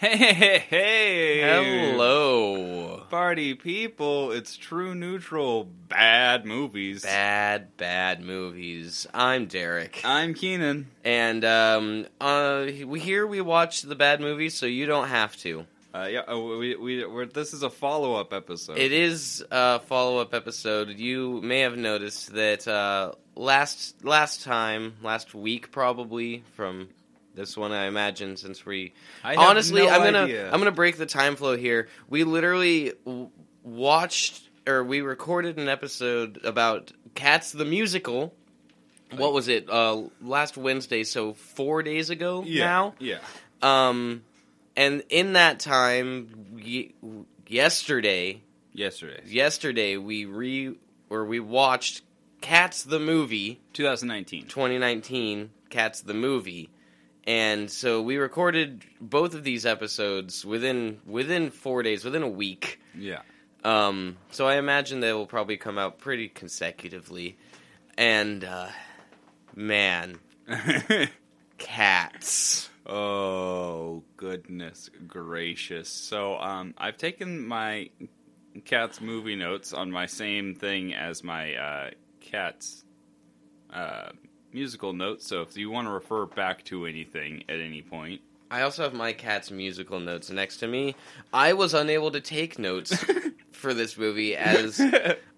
Hey, hey, hey! Hello. party people. It's True Neutral Bad Movies. Bad, bad movies. I'm Derek, I'm Keenan. and um, uh, we here we watch the bad movies, so you don't have to. Uh, yeah, uh, we, we, we're, this is a follow up episode. It is a follow up episode. You may have noticed that uh, last last time, last week probably from this one, I imagine, since we I have honestly, no I'm gonna idea. I'm gonna break the time flow here. We literally w- watched or we recorded an episode about Cats the musical. What was it? Uh, last Wednesday, so four days ago yeah, now. Yeah. Um, and in that time, ye- yesterday, Yesterday. yesterday we re or we watched Cats the movie 2019. 2019 Cats the movie. And so we recorded both of these episodes within within 4 days, within a week. Yeah. Um so I imagine they will probably come out pretty consecutively. And uh man, cats. oh, goodness gracious. So, um, I've taken my cat's movie notes on my same thing as my uh, cat's uh, musical notes. So, if you want to refer back to anything at any point, I also have my cat's musical notes next to me. I was unable to take notes for this movie as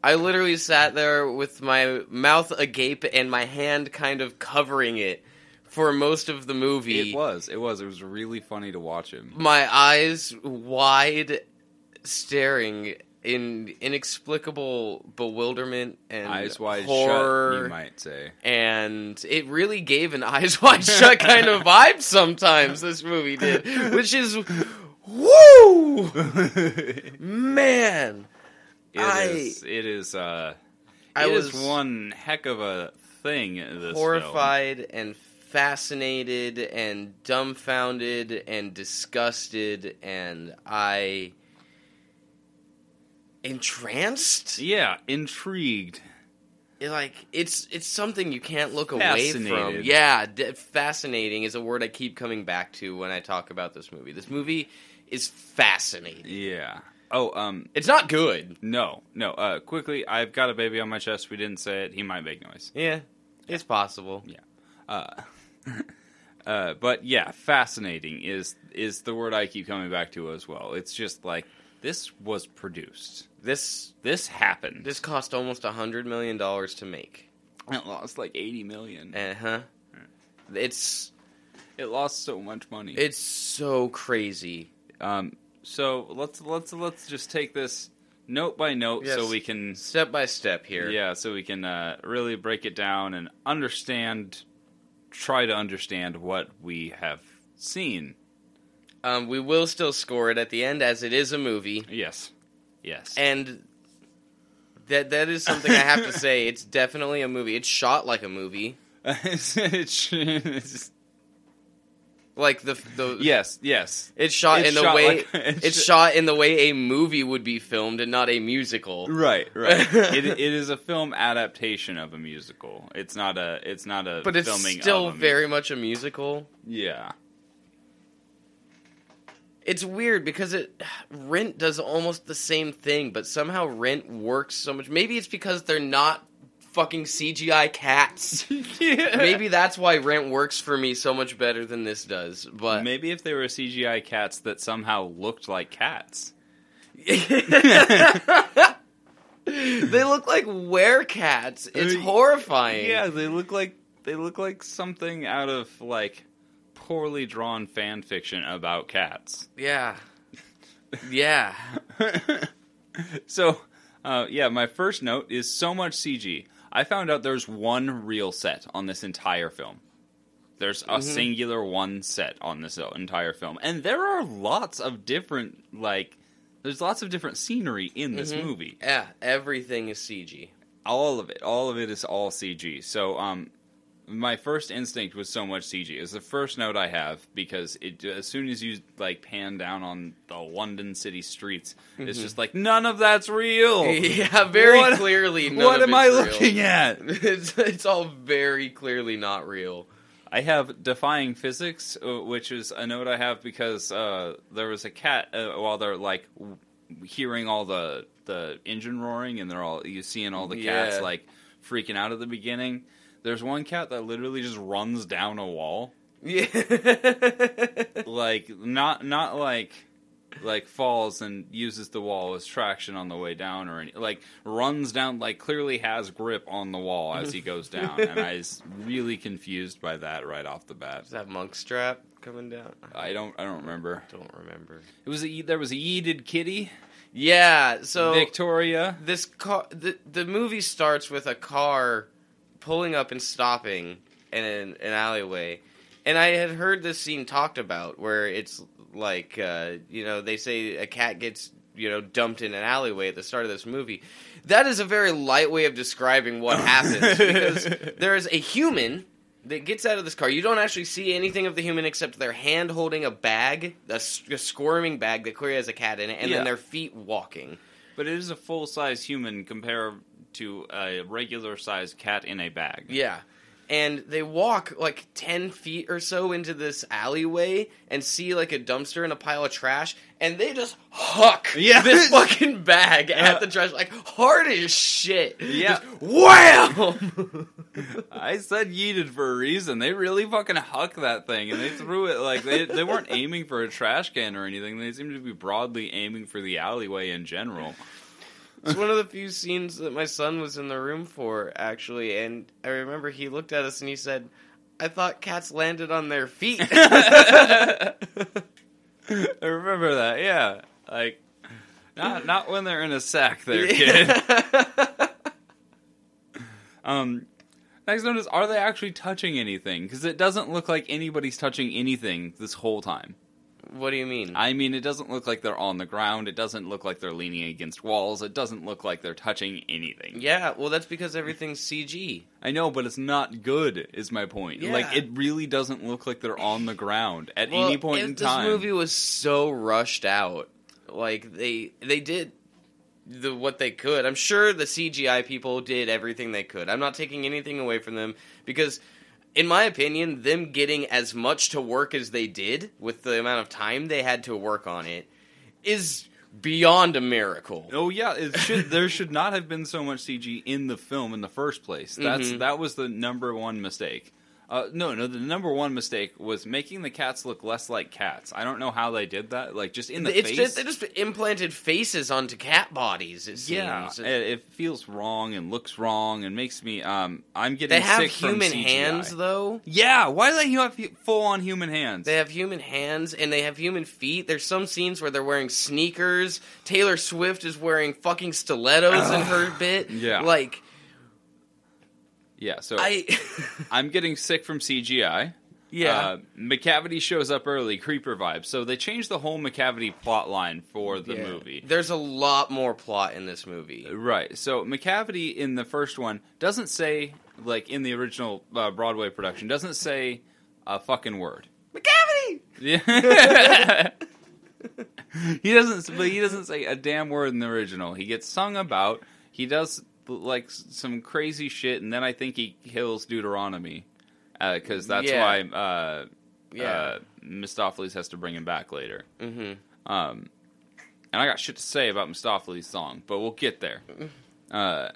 I literally sat there with my mouth agape and my hand kind of covering it for most of the movie. It was. It was. It was really funny to watch him. My eyes wide, staring in inexplicable bewilderment and Eyes wide horror. shut, you might say. and it really gave an eyes wide shut kind of vibe sometimes this movie did which is woo man It I- is. It is. Uh, I it is was one heck of a thing. This horrified and fascinated and dumbfounded and disgusted and i entranced Yeah, intrigued. It, like it's it's something you can't look away from. Yeah, d- fascinating is a word I keep coming back to when I talk about this movie. This movie is fascinating. Yeah. Oh, um, It's not good. no, no. Uh, quickly, I've got a baby on my chest. We didn't say it. He might make noise. Yeah, it's possible. Yeah. Uh, uh, but yeah, fascinating is is the word I keep coming back to as well. It's just like this was produced. This This happened. this cost almost a hundred million dollars to make. it lost like eighty million. Uh huh. It's It lost so much money. it's so crazy. Um, so let's let's let's just take this note by note so we can Step by step here. yeah so we can uh, really break it down and understand try to understand what we have seen. Um, we will still score it at the end as it is a movie. Yes, yes, and that that is something I have to say. It's definitely a movie. It's shot like a movie. It's- Like the the yes, yes. It's shot It's in the shot way like- it's it's sh- shot in the way a movie would be filmed and not a musical. Right, right. it, it is a film adaptation of a musical. It's not a. It's not a. But it's still very much a musical. yeah. It's weird because it Rent does almost the same thing, but somehow Rent works so much. Maybe it's because they're not fucking CGI cats. yeah. Maybe that's why Rent works for me so much better than this does. But Maybe if they were CGI cats that somehow looked like cats. they look like werecats. It's Uh, horrifying. Yeah, they look like they look like something out of like poorly drawn fan fiction about cats. Yeah. Yeah. so, uh, yeah, my first note is so much CG. I found out there's one real set on this entire film. There's a singular one set on this entire film, and there are lots of different like. There's lots of different scenery in this movie. Yeah. Everything is CG. all of it all of it is all cg so um my first instinct was so much cg It's the first note i have because it as soon as you like pan down on the london city streets it's just like none of that's real Yeah, very What- clearly. None what am i real. looking at It's it's all very clearly not real. I have defying physics, uh, which is a note I have because uh, there was a cat uh, while they're like w- hearing all the the engine roaring, and they're all you seeing all the cats Yeah. like freaking out at the beginning. There's one cat that literally just runs down a wall, Yeah. like not not like like falls and uses the wall as traction on the way down or any like runs down like clearly has grip on the wall as he goes down and I was really confused by that right off the bat. Is that Munkustrap coming down? I don't I don't remember. Don't remember. It was a there was a yeeted kitty, Yeah, so Victoria. this car the the movie starts with a car pulling up and stopping in an, an alleyway. And i had heard this scene talked about where it's like uh, you know they say a cat gets you know dumped in an alleyway at the start of this movie. That is a very light way of describing what happens because there is a human that gets out of this car. You don't actually see anything of the human except their hand holding a bag a squirming bag that clearly has a cat in it and Yeah. then their feet walking. But it is a full size human compared to a regular sized cat in a bag. Yeah. And they walk like 10 feet or so into this alleyway and see like a dumpster and a pile of trash, and they just huck Yeah. this fucking bag at the trash, like hard as shit. Yeah. Just wham! I said yeeted for a reason. They really fucking huck that thing and they threw it like they they weren't aiming for a trash can or anything. They seemed to be broadly aiming for the alleyway in general. It's one of the few scenes that my son was in the room for, actually, and I remember he looked at us and he said, I thought cats landed on their feet. I remember that. Yeah. Like not not when they're in a sack there, kid. Um, next note is: Are they actually touching anything? Because it doesn't look like anybody's touching anything this whole time. What do you mean? I mean, it doesn't look like they're on the ground. It doesn't look like they're leaning against walls. It doesn't look like they're touching anything. yeah, well, that's because everything's CG. I know, but it's not good. Is my point. Yeah. Like, it really doesn't look like they're on the ground at Well, any point in time. This movie was so rushed out. Like they they did the what they could. I'm sure the CGI people did everything they could. I'm not taking anything away from them because in my opinion, them getting as much to work as they did with the amount of time they had to work on it is beyond a miracle. Oh yeah, it should. there should not have been so much CG in the film in the first place. That's Mhm. that was the number one mistake. Uh, no, no, the number one mistake was making the cats look less like cats. I don't know how they did that. Like just in the it's face. just they just implanted faces onto cat bodies. It seems. yeah, it, it feels wrong and looks wrong and makes me. Um, I'm getting. they have human hands though. Yeah, why let you have full on human hands? They have human hands and they have human feet. There's some scenes where they're wearing sneakers. Taylor Swift is wearing fucking stilettos in her bit. Yeah. Like yeah, so I I'm getting sick from CGI. Yeah. Uh, Macavity shows up early, creeper vibes. So they changed the whole Macavity plot line for the Yeah. movie. There's a lot more plot in this movie. Right. So Macavity in the first one doesn't say, like in the original uh, Broadway production, doesn't say a fucking word. Macavity! Yeah. he doesn't, but he doesn't say a damn word in the original. He gets sung about. He does like some crazy shit, and then I think he kills Deuteronomy because that's Yeah. why uh, Yeah. uh, Mistoffelees has to bring him back later. hmm Um, and I got shit to say about Mistoffelees' song, but we'll get there. Uh,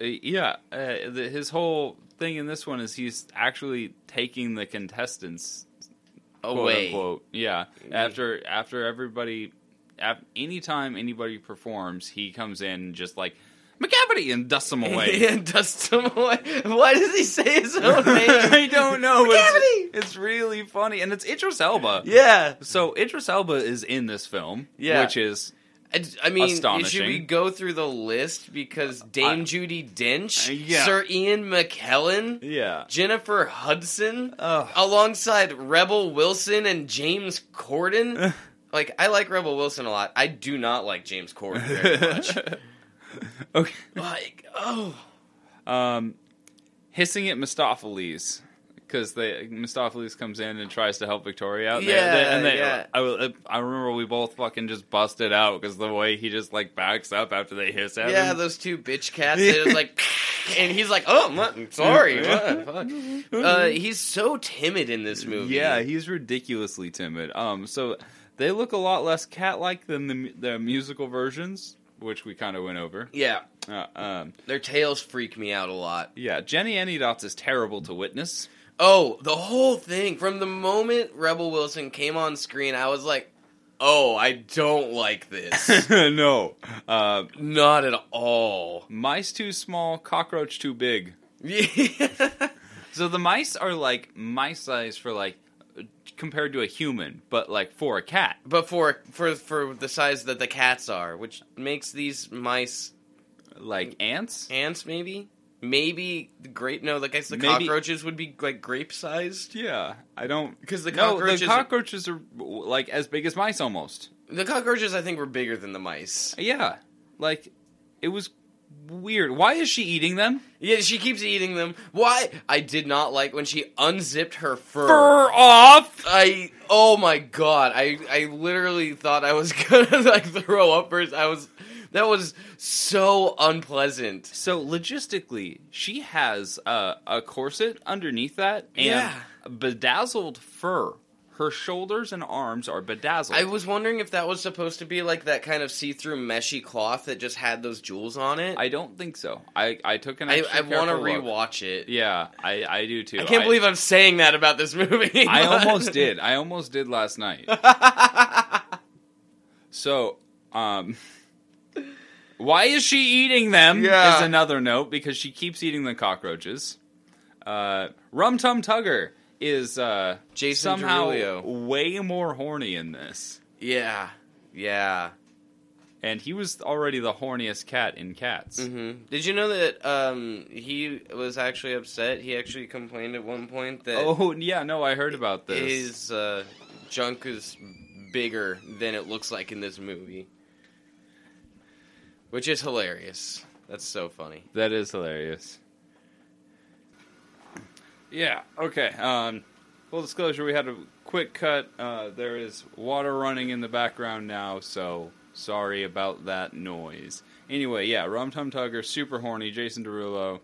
yeah, uh, the, his whole thing in this one is he's actually taking the contestants quote Away. unquote. Yeah, after after everybody, af- anytime anybody performs, he comes in just like Macavity and dusts them away. and dusts him away. Why does he say his own name? I don't know. but It's, it's really funny, and it's Idris Elba. Yeah. So Idris Elba is in this film, Yeah. which is I, I mean, should we go through the list because Dame I- Judi Dench, Uh, yeah. Sir Ian McKellen, yeah. Jennifer Hudson, Ugh. alongside Rebel Wilson and James Corden. like, I like Rebel Wilson a lot. I do not like James Corden very much. Okay. like, oh, Um, hissing at Mistoffelees because they Mistoffelees comes in and tries to help Victoria out. Yeah, they- and they, yeah. I, I remember we both fucking just busted out because the way he just like backs up after they hiss at yeah, him. those two bitch cats. They just like, and he's like, "Oh, I'm sorry." what? Fuck. Uh, he's so timid in this movie. Yeah, he's ridiculously timid. Um, so they look a lot less cat-like than the the musical versions, which we kind of went over. yeah. Uh, um, Their tails freak me out a lot. yeah, Jennyanydots is terrible to witness. Oh, the whole thing from the moment Rebel Wilson came on screen, I was like, "Oh, I don't like this." no, uh, Not at all. mice too small, cockroach too big. Yeah. So the mice are like mice size for like compared to a human, but like for a cat. but for for for the size that the cats are, which makes these mice Like ants? ants, maybe. Maybe the grape. No, like I guess the Maybe- cockroaches would be like grape sized. Yeah, I don't. Because the No, the cockroaches are like as big as mice almost. the cockroaches, I think, were bigger than the mice. Yeah, like it was weird. Why is she eating them? Yeah, she keeps eating them. Why? I did not like when she unzipped her fur. Fur off. I oh my god! I I literally thought I was gonna like throw up. First, I was that was so unpleasant. So logistically, she has uh, a corset underneath that and Yeah. bedazzled fur. Her shoulders and arms are bedazzled. I was wondering if that was supposed to be like that kind of see-through meshy cloth that just had those jewels on it. I don't think so. I, I took an I, I want to rewatch it. Yeah, I, I do too. I can't believe I'm saying that about this movie. I almost did. I almost did last night. So, um, why is she eating them? Yeah. Is another note because she keeps eating the cockroaches. Uh, Rum Tum Tugger is uh, Jason somehow way more horny in this, Yeah, yeah. and he was already the horniest cat in Cats. hmm Did you know that um, he was actually upset? He actually complained at one point that Oh yeah, no, I heard about this. his uh, junk is bigger than it looks like in this movie, which is hilarious. That's so funny. That is hilarious. Yeah. Okay. Um, full disclosure: we had a quick cut. Uh, there is water running in the background now, so sorry about that noise. Anyway, yeah, Rum Tum Tugger, super horny. Jason Derulo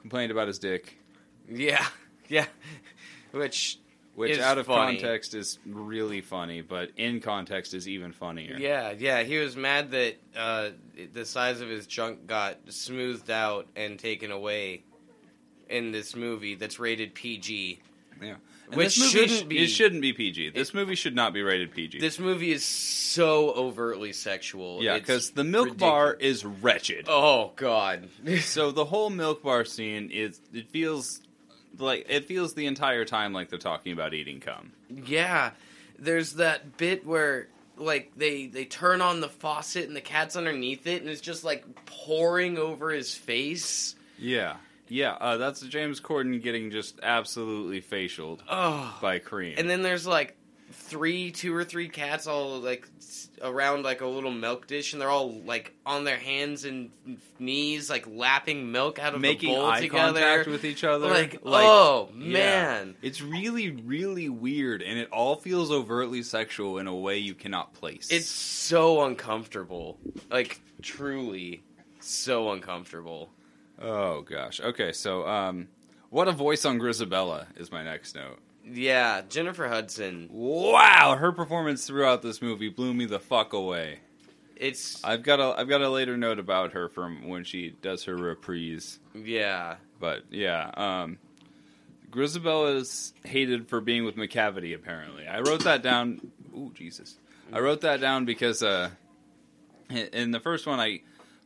complained about his dick, Yeah, yeah. Which which Is out of funny. context is really funny, but in context is even funnier. Yeah, yeah. He was mad that uh, the size of his junk got smoothed out and taken away in this movie that's rated PG. Yeah. And Which shouldn't be- It shouldn't be PG. This movie should not be rated PG. This movie is so overtly sexual. yeah, because the milk ridiculous. bar is wretched. Oh God. so the whole milk bar scene is it feels like it feels the entire time like they're talking about eating cum. yeah, there's that bit where like they they turn on the faucet and the cat's underneath it and it's just like pouring over his face. Yeah, yeah. Uh, that's James Corden getting just absolutely facialed Oh. by cream. And then there's like three, two or three cats all like around like a little milk dish, and they're all like on their hands and knees, like lapping milk out of making the bowl eye together. contact with each other. like, oh yeah. man, it's really, really weird, and it all feels overtly sexual in a way you cannot place. it's so uncomfortable. Like truly, so uncomfortable. Oh gosh. Okay, so um, what a voice on Grizabella is my next note. Yeah, Jennifer Hudson. Wow, her performance throughout this movie blew me the fuck away. It's I've got a I've got a later note about her from when she does her reprise. yeah, But yeah, um Grizabella is hated for being with Macavity apparently. I wrote that down Ooh, Jesus. I wrote that down because uh in- in the first one I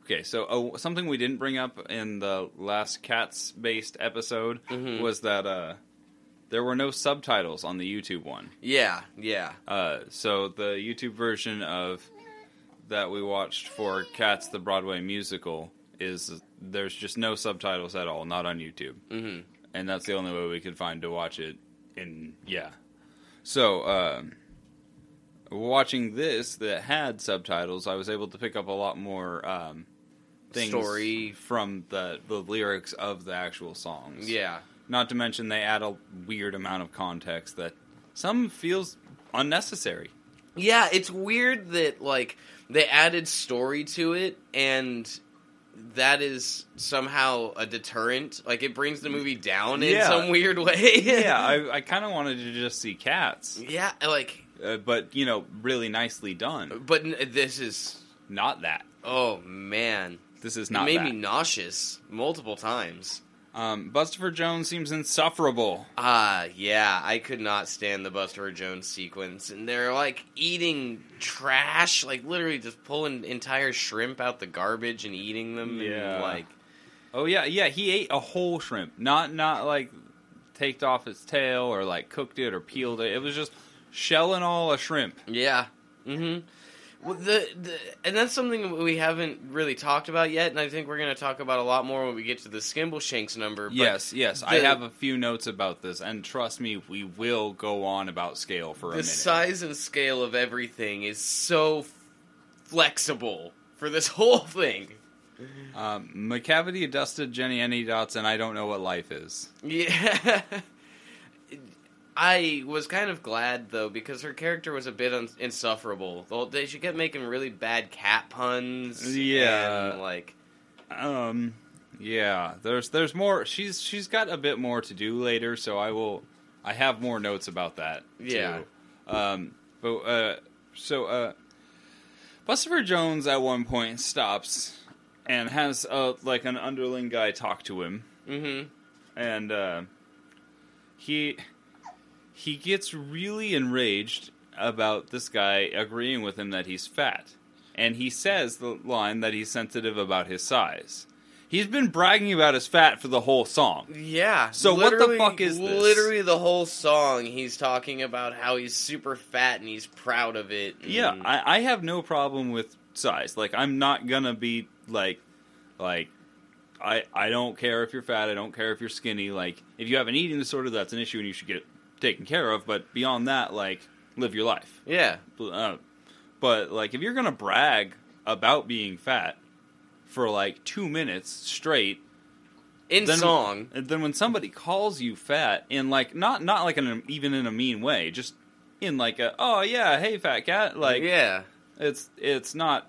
Okay, so uh, something we didn't bring up in the last cats based episode Mhm. was that uh there were no subtitles on the YouTube one. yeah, yeah. Uh, so the YouTube version of that we watched for Cats the Broadway musical is there's just no subtitles at all, not on YouTube, hmm and that's the only way we could find to watch it. In yeah, so um, watching this that had subtitles, I was able to pick up a lot more um, things Story. from the the lyrics of the actual songs. Yeah. Not to mention they add a weird amount of context that some feels unnecessary. Yeah, it's weird that like they added story to it and that is somehow a deterrent. Like it brings the movie down in Yeah. some weird way. yeah, I, I kind of wanted to just see cats, yeah, like, uh, but you know, really nicely done. but n- this is. Not that. Oh man, This is it not made that. me nauseous multiple times. um, Bustopher Jones seems insufferable. Ah, yeah, I could not stand the Buster Jones sequence, and they're like eating trash, like literally just pulling entire shrimp out the garbage and eating them. Yeah. and, like Oh yeah, yeah. He ate a whole shrimp, not not like taked off its tail or like cooked it or peeled it. It was just shell and all a shrimp. yeah, mm-hmm. Well, the, the and that's something we haven't really talked about yet, and I think we're going to talk about a lot more when we get to the Skimbleshanks number. But yes, yes. I have a few notes about this, and trust me, we will go on about scale for a the size and scale of everything is so flexible for this whole thing. um, Macavity dusted Jennyanydots, and I don't know what life is. Yeah. I was kind of glad though because her character was a bit un- insufferable. They she kept making really bad cat puns. Yeah. and, like Um, yeah. There's there's more. She's she's got a bit more to do later, so I will. I have more notes about that. Yeah. Too. Um. But uh. So uh. Buster Jones at one point stops and has uh like an underling guy talk to him, mm-hmm. and uh, he he gets really enraged about this guy agreeing with him that he's fat, and he says the line that he's sensitive about his size. He's been bragging about his fat for the whole song. Yeah. So what the fuck is this? Literally the whole song. He's talking about how he's super fat and he's proud of it. Yeah, I, I have no problem with size. Like, I'm not gonna be like, like, I I don't care if you're fat. I don't care if you're skinny. Like, if you have an eating disorder, that's an issue and you should get taken care of. But beyond that, like, live your life. yeah. Uh, but like, if you're gonna brag about being fat for like two minutes straight, In Then- song. then when somebody calls you fat in like not not like in a, even in a mean way, just in like a oh yeah hey fat cat like yeah. it's it's not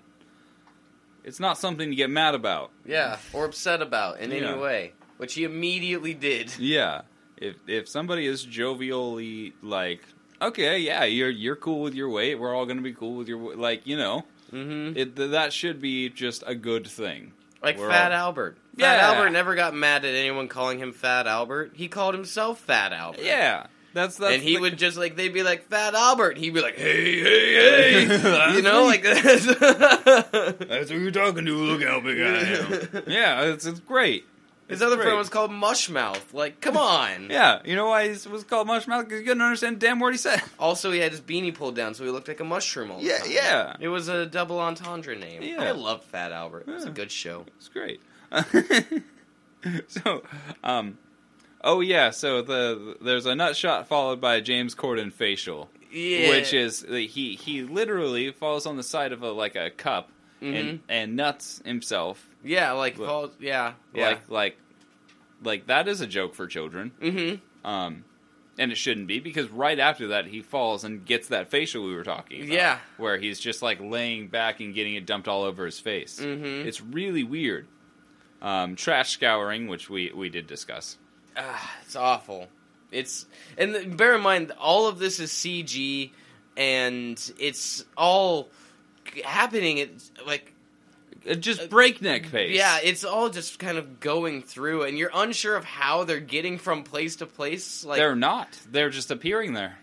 it's not something to get mad about. Yeah. Or upset about in Yeah. any way. Which he immediately did. Yeah. If if somebody is jovially like okay, yeah, you're you're cool with your weight, we're all going to be cool with your like, you know, Mm-hmm. it th- that should be just a good thing. Like We're Fat all- Albert. Fat Yeah. Albert never got mad at anyone calling him Fat Albert. He called himself Fat Albert. Yeah. That's that's and he the- would just like they'd be like Fat Albert. He'd be like, Hey, hey, hey, you know, like that. That's who you're talking to. Look how big I am. yeah, it's it's great. His other great. friend was called Mushmouth. Like, come on. Yeah, you know why he was called Mushmouth? Because he couldn't understand damn word he said. Also, he had his beanie pulled down, so he looked like a mushroom all the Yeah, time. yeah. It was a double entendre name. Yeah. I love Fat Albert. It's a Yeah. good show. It's great. so, um, oh yeah, so the there's a nut shot followed by a James Corden facial, Yeah. which is he he literally falls on the side of a like a cup Mm-hmm. and and nuts himself yeah, like Look. Paul. Yeah, yeah. like like like that is a joke for children. mm-hmm. Um, and it shouldn't be because right after that he falls and gets that facial we were talking about. Yeah. Where he's just like laying back and getting it dumped all over his face. Mhm. It's really weird. Um, trash scouring, which we, we did discuss. Ah, it's awful. It's and bear in mind all of this is CG, and it's all happening It's like Uh, just breakneck pace. yeah, it's all just kind of going through, and you're unsure of how they're getting from place to place. Like, They're not. They're just appearing there.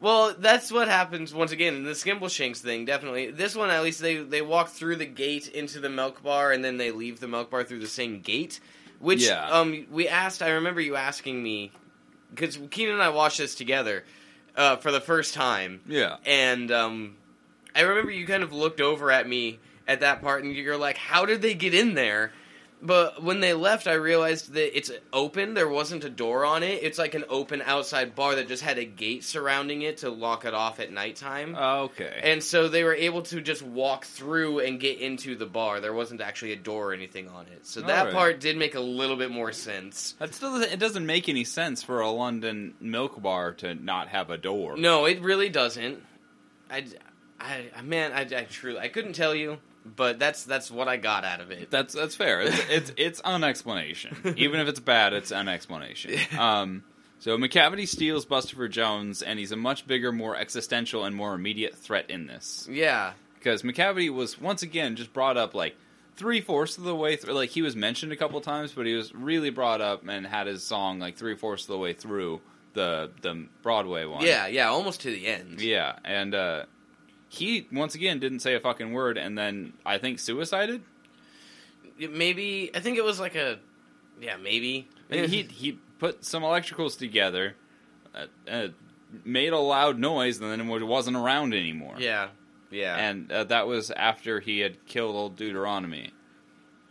well, that's what happens once again in the Skimbleshanks thing. Definitely, this one at least they they walk through the gate into the milk bar, and then they leave the milk bar through the same gate. Which Yeah. um we asked. I remember you asking me because Keenan and I watched this together uh, for the first time, Yeah. and um, I remember you kind of looked over at me at that part, and you're like, "How did they get in there?" But when they left, I realized that it's open. There wasn't a door on it. It's like an open outside bar that just had a gate surrounding it to lock it off at nighttime. Oh, okay. and so they were able to just walk through and get into the bar. There wasn't actually a door or anything on it. So that Alright. part did make a little bit more sense. that still doesn't, it doesn't make any sense for a London milk bar to not have a door. No, it really doesn't. I, I, man, I, I truly, I couldn't tell you. but that's that's what I got out of it. That's that's fair. It's it's, it's an explanation. Even if it's bad, it's an explanation. Um, so Macavity steals Bustopher Jones, and he's a much bigger, more existential, and more immediate threat in this. Yeah, Because Macavity was once again just brought up like three fourths of the way through. Like he was mentioned a couple times, but he was really brought up and had his song like three fourths of the way through the the Broadway one. yeah, yeah, almost to the end. yeah, and uh, he once again didn't say a fucking word, and then I think suicided. Maybe I think it was like a yeah, maybe And he he put some electricals together, uh, uh, made a loud noise, and then it wasn't around anymore. yeah, yeah. and uh, that was after he had killed old Deuteronomy.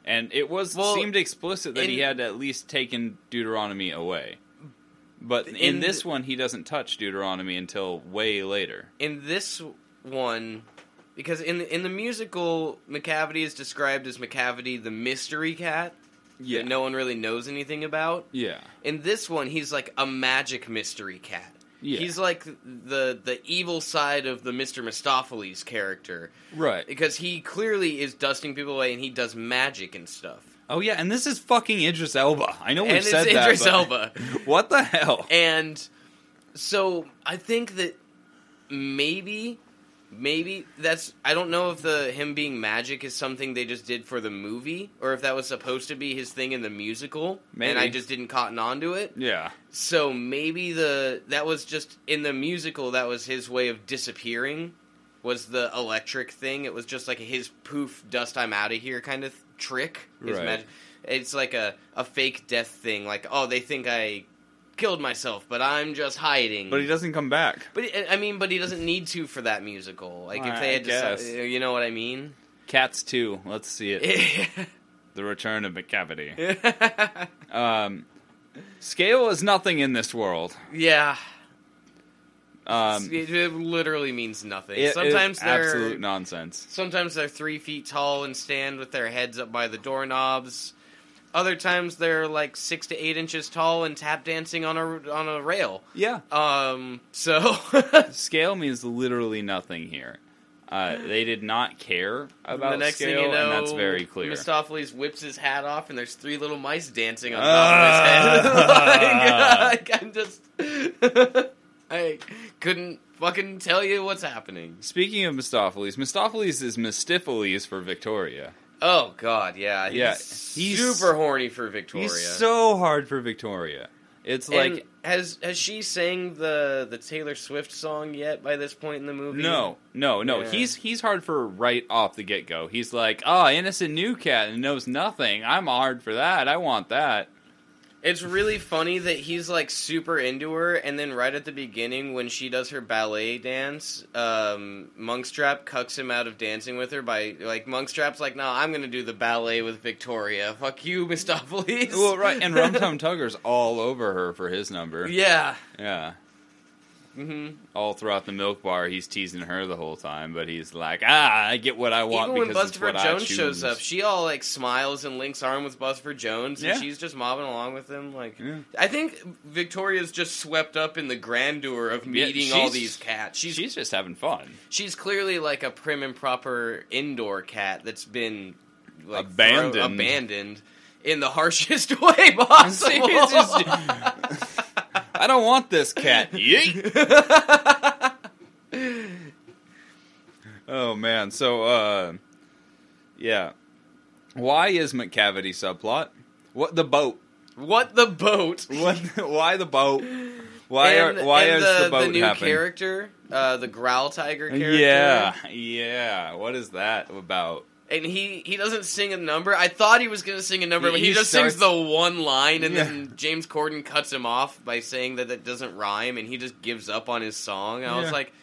And it was Well, seemed explicit that he had at least taken Deuteronomy away. But in, In this one, he doesn't touch Deuteronomy until way later. in this one because in the, in the musical Macavity is described as Macavity the mystery cat Yeah, that no one really knows anything about. yeah, In this one he's like a magic mystery cat. yeah. He's like the the evil side of the Mr. Mistoffelees character right. because he clearly is dusting people away and he does magic and stuff. Oh yeah, and this is fucking Idris Elba. I know we've and said it's that. Idris Elba. What the hell? And so I think that maybe maybe that's I don't know if the him being magic is something they just did for the movie or if that was supposed to be his thing in the musical and I just didn't cotton on to it. Yeah, So maybe the that was just in the musical that was his way of disappearing was the electric thing. It was just like his poof dust I'm out of here kind of trick. His Right. mag- it's like a, a fake death thing like oh they think I killed myself but I'm just hiding. but he doesn't come back. But he- I mean, but he doesn't need to for that musical. Like if they had to, you know what I mean? Cats too. Let's see it. the Return of Macavity. Um, scale is nothing in this world. yeah, Um, it, it literally means nothing. it is sometimes they're absolute nonsense. sometimes they're three feet tall and stand with their heads up by the doorknobs. Other times they're like six to eight inches tall and tap dancing on a on a rail. Yeah, Um, so scale means literally nothing here. Uh, they did not care about the next scale, thing you know, and that's very clear. Mistoffelees whips his hat off, and there's three little mice dancing on Ah. top of his head. like, I'm just, I couldn't fucking tell you what's happening. Speaking of Mistoffelees, Mistoffelees is Mistipheles for Victoria. Oh God, yeah, he's, Yeah, he's- super horny for Victoria. He's so hard for Victoria. It's And like has has she sang the the Taylor Swift song yet? By this point in the movie, no, no, no. Yeah. He's he's hard for right off the get go. He's like, oh, innocent new cat and knows nothing. I'm hard for that. I want that. It's really funny that he's like super into her, and then right at the beginning, when she does her ballet dance, um, Munkustrap cucks him out of dancing with her by like Munkustrap's like, "No, I'm gonna do the ballet with Victoria. Fuck you, Mistoffelees." Well, right, and Rum Tum Tugger's all over her for his number. yeah. Yeah. Hmm All throughout the milk bar, he's teasing her the whole time, but he's like, ah, I get what I want Even when because it's Bustopher what Jones shows up, she all like smiles and links arm with Bustopher Jones, and Yeah. she's just mobbing along with him. Like, Yeah. I think Victoria's just swept up in the grandeur of Yeah, meeting all these cats. She's She's just having fun. She's clearly like a prim and proper indoor cat that's been like, Abandoned. throw- abandoned in the harshest way possible. See, it's just- I don't want this cat. Yeet. oh man, so uh, yeah. Why is Macavity subplot? What the boat? what the boat? What? Why the boat? Why and, are why is the, the boat new happening? character, uh, the Growltiger character? Yeah, yeah. What is that about? And he he doesn't sing a number. I thought he was gonna sing a number, but he, he just starts- sings the one line, and Yeah. then James Corden cuts him off by saying that that doesn't rhyme, and he just gives up on his song. And I was like,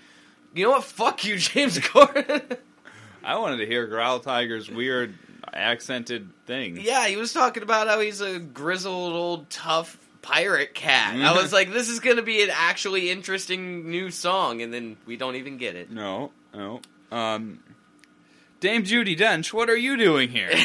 you know what? Fuck you, James Corden. I wanted to hear Growltiger's weird accented thing. Yeah, he was talking about how he's a grizzled old tough pirate cat. I was like, this is going to be an actually interesting new song, and then we don't even get it. No, no. Um, Dame Judi Dench, what are you doing here?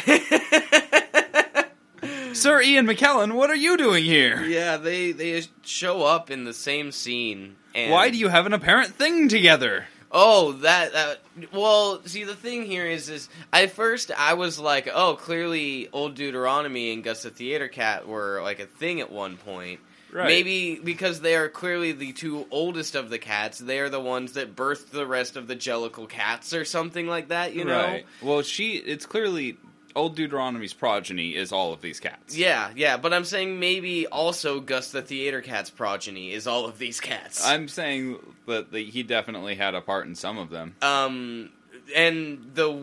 Sir Ian McKellen, what are you doing here? yeah, they they show up in the same scene. And Why do you have an apparent thing together? Oh, that, that. Well, see, the thing here is, is at first I was like, oh, clearly Old Deuteronomy and Gus the Theater Cat were like a thing at one point. Right. Maybe because they are clearly the two oldest of the cats, they are the ones that birthed the rest of the Jellicle cats, or something like that. You know? Right. Well, she. It's clearly old Deuteronomy's progeny is all of these cats. Yeah, yeah, but I'm saying maybe also Gus the Theater Cat's progeny is all of these cats. I'm saying that the, he definitely had a part in some of them. um, and the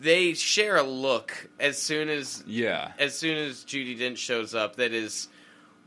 they share a look as soon as Yeah. as soon as Judi Dench shows up. That is,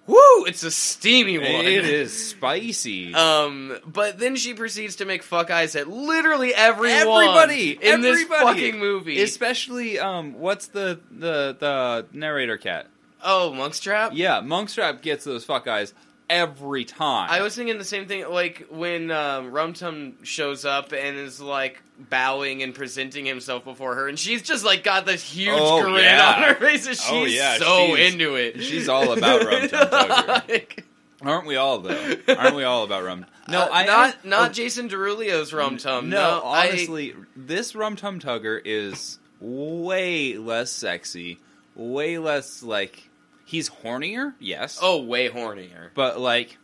whoo! It's a steamy one. It is spicy. Um, but then she proceeds to make fuck eyes at literally everyone, Everybody in this fucking movie. Especially um what's the the the narrator cat? oh, Munkustrap. Yeah, Munkustrap gets those fuck eyes every time. I was thinking the same thing, like when um, Rum Tum shows up and is like bowing and presenting himself before her, and she's just like got this huge Oh, grin yeah. on her face, and she's Oh, yeah, so she's- into it. she's all about Rum Tum Tugger. Like, Aren't we all though? Aren't we all about rum? No, uh, I not I- not oh, Jason Derulo's Rum Tum. No, I- honestly, this Rum Tum Tugger is way less sexy, way less like he's hornier, yes. oh, way hornier. but like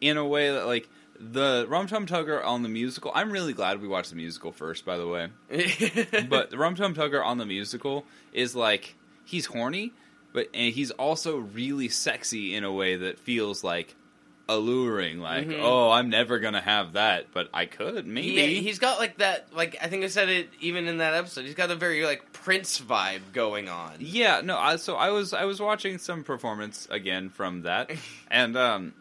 in a way that like the Rum Tum Tugger on the musical. I'm really glad we watched the musical first, by the way. But the Rum Tum Tugger on the musical is like he's horny, but and he's also really sexy in a way that feels like alluring. Like, Mhm. oh, I'm never gonna have that, but I could maybe. He, he's got like that. Like I think I said it even in that episode. He's got a very like Prince vibe going on. Yeah, no. I, so I was I was watching some performance again from that, and um,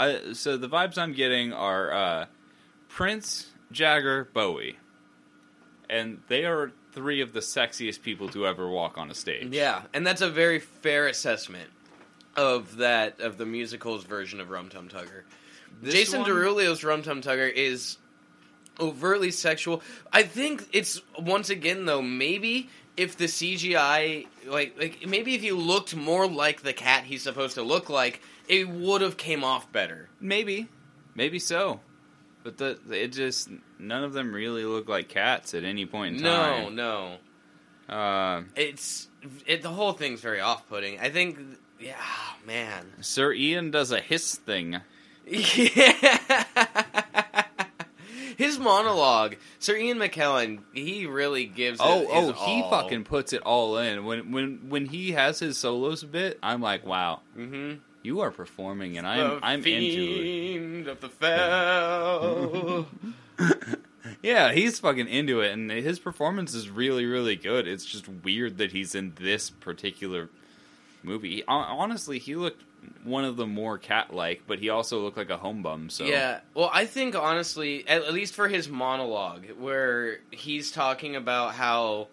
I so the vibes I'm getting are uh, Prince, Jagger, Bowie, and they are three of the sexiest people to ever walk on a stage. Yeah, and that's a very fair assessment of that of the musical's version of Rum Tum Tugger. This Jason one- Derulo's Rum Tum Tugger is overtly sexual. I think it's once again though maybe if the CGI like like maybe if he looked more like the cat he's supposed to look like, it would have came off better. maybe, maybe so, but the it just none of them really look like cats at any point in No, time. no. No. Uh, It's it, the whole thing's very off-putting. I think yeah, man. Sir Ian does a hiss thing. Yeah. His monologue, Sir Ian McKellen, he really gives. It Oh, his oh, he all. fucking puts it all in. When when when he has his solos bit, I'm like, wow, Mhm. You are performing, and I'm The I'm into fiend of the fell. it. Yeah, he's fucking into it, and his performance is really really good. It's just weird that he's in this particular movie. Hon- Honestly, he looked one of the more cat like, but he also looked like a home bum. So Yeah, well, I think honestly, at, at least for his monologue, where he's talking about how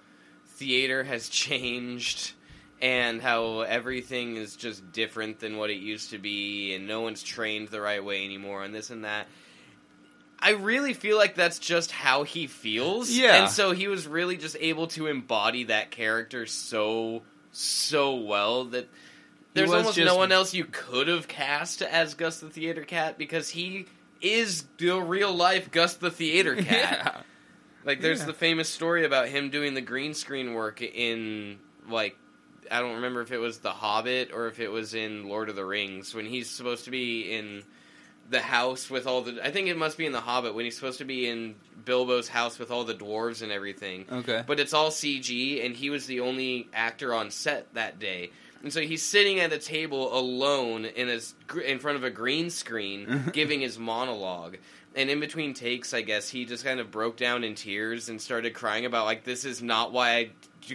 theater has changed and how everything is just different than what it used to be, and no one's trained the right way anymore, and this and that. I really feel like that's just how he feels. Yeah. And so he was really just able to embody that character so, so well that there's almost just- no one else you could have cast as Gus the Theater Cat because he is the real life Gus the Theater Cat. yeah. Like there's Yeah. the famous story about him doing the green screen work in like I don't remember if it was The Hobbit or if it was in Lord of the Rings when he's supposed to be in the house with all the I think it must be in The Hobbit when he's supposed to be in Bilbo's house with all the dwarves and everything. Okay. But it's all CG and he was the only actor on set that day. And so he's sitting at a table alone in his in front of a green screen giving his monologue. And in between takes, I guess he just kind of broke down in tears and started crying about like this is not why I